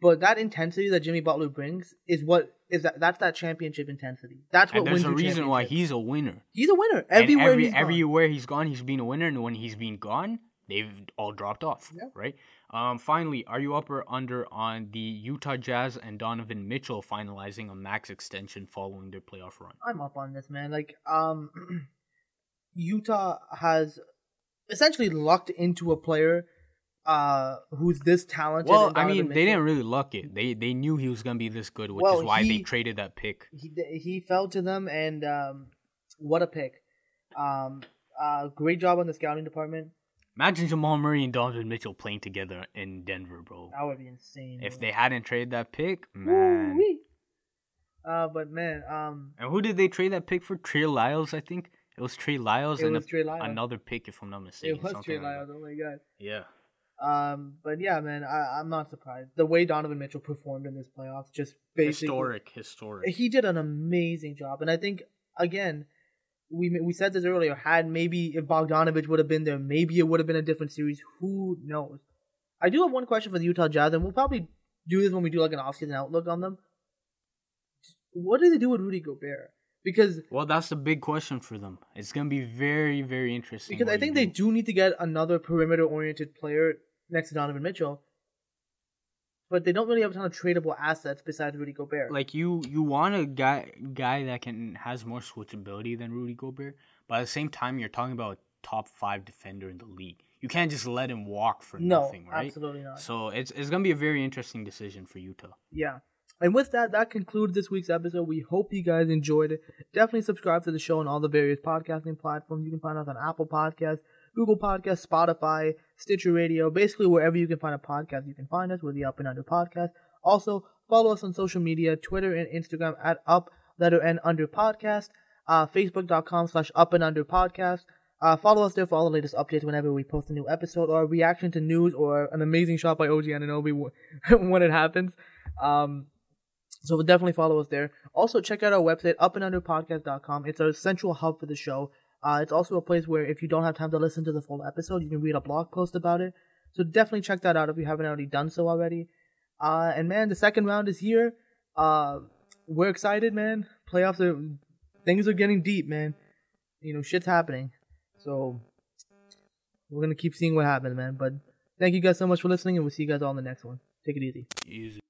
[SPEAKER 1] but that intensity that Jimmy Butler brings is what is that that's that championship intensity. That's what
[SPEAKER 3] And there's
[SPEAKER 1] wins
[SPEAKER 3] a reason why he's a winner.
[SPEAKER 1] he's a winner everywhere
[SPEAKER 3] every,
[SPEAKER 1] he's gone.
[SPEAKER 3] everywhere he's gone, he's been a winner, and when he's been gone, they've all dropped off.
[SPEAKER 1] Yeah.
[SPEAKER 3] Right. Um. Finally, are you up or under on the Utah Jazz and Donovan Mitchell finalizing a max extension following their playoff run?
[SPEAKER 1] I'm up on this, man. Like, um, Utah has essentially locked into a player, uh, who's this talented.
[SPEAKER 3] Well, I mean, they didn't really luck it. They they knew he was gonna be this good, which
[SPEAKER 1] Well,
[SPEAKER 3] is why they traded that pick.
[SPEAKER 1] He he fell to them, and um, what a pick. Um, uh, great job on the scouting department.
[SPEAKER 3] Imagine Jamal Murray and Donovan Mitchell playing together in Denver, bro.
[SPEAKER 1] That would be insane.
[SPEAKER 3] If
[SPEAKER 1] bro.
[SPEAKER 3] they hadn't traded that pick, man.
[SPEAKER 1] Woo-wee. Uh, but man, um,
[SPEAKER 3] And who did they trade that pick for? Trey Lyles, I think. It was Trey Lyles
[SPEAKER 1] It
[SPEAKER 3] and
[SPEAKER 1] was
[SPEAKER 3] a-
[SPEAKER 1] Trey Lyles.
[SPEAKER 3] another pick, if I'm not mistaken.
[SPEAKER 1] it was Trey Lyles. Oh my god.
[SPEAKER 3] Yeah.
[SPEAKER 1] Um, but yeah, man, I, I'm not surprised. The way Donovan Mitchell performed in this playoffs, just basically
[SPEAKER 3] Historic, historic.
[SPEAKER 1] he did an amazing job, and I think again, we we said this earlier. Had maybe if Bogdanovic would have been there, maybe it would have been a different series. Who knows? I do have one question for the Utah Jazz, and we'll probably do this when we do like an offseason outlook on them. What do they do with Rudy Gobert? Because
[SPEAKER 3] Well, that's the big question for them. It's gonna be very, very interesting.
[SPEAKER 1] because I think they do need to get another perimeter oriented player next to Donovan Mitchell. But they don't really have a ton of tradable assets besides Rudy Gobert.
[SPEAKER 3] like you you want a guy guy that can has more switchability than Rudy Gobert, but at the same time you're talking about a top five defender in the league. You can't just let him walk for
[SPEAKER 1] no,
[SPEAKER 3] nothing, right?
[SPEAKER 1] absolutely not.
[SPEAKER 3] So it's it's gonna be a very interesting decision for Utah.
[SPEAKER 1] Yeah. And with that, that concludes this week's episode. We hope you guys enjoyed it. Definitely subscribe to the show on all the various podcasting platforms. You can find us on Apple Podcasts, Google Podcasts, Spotify, Stitcher Radio, basically wherever you can find a podcast, you can find us. We're the Up and Under Podcast. Also, follow us on social media, Twitter and Instagram at Up Letter N Under Podcast, uh, Facebook.com slash Up and Under Podcast. Uh, follow us there for all the latest updates whenever we post a new episode or a reaction to news or an amazing shot by OG Anunoby when it happens. Um, so definitely follow us there. Also, check out our website, upandunderpodcast.com. It's our central hub for the show. Uh, it's also a place where if you don't have time to listen to the full episode, you can read a blog post about it. So definitely check that out if you haven't already done so already. Uh, and man, the second round is here. Uh, we're excited, man. Playoffs are things are getting deep, man. You know, shit's happening. So we're gonna keep seeing what happens, man. But thank you guys so much for listening, and we'll see you guys all in the next one. Take it easy.
[SPEAKER 3] Easy.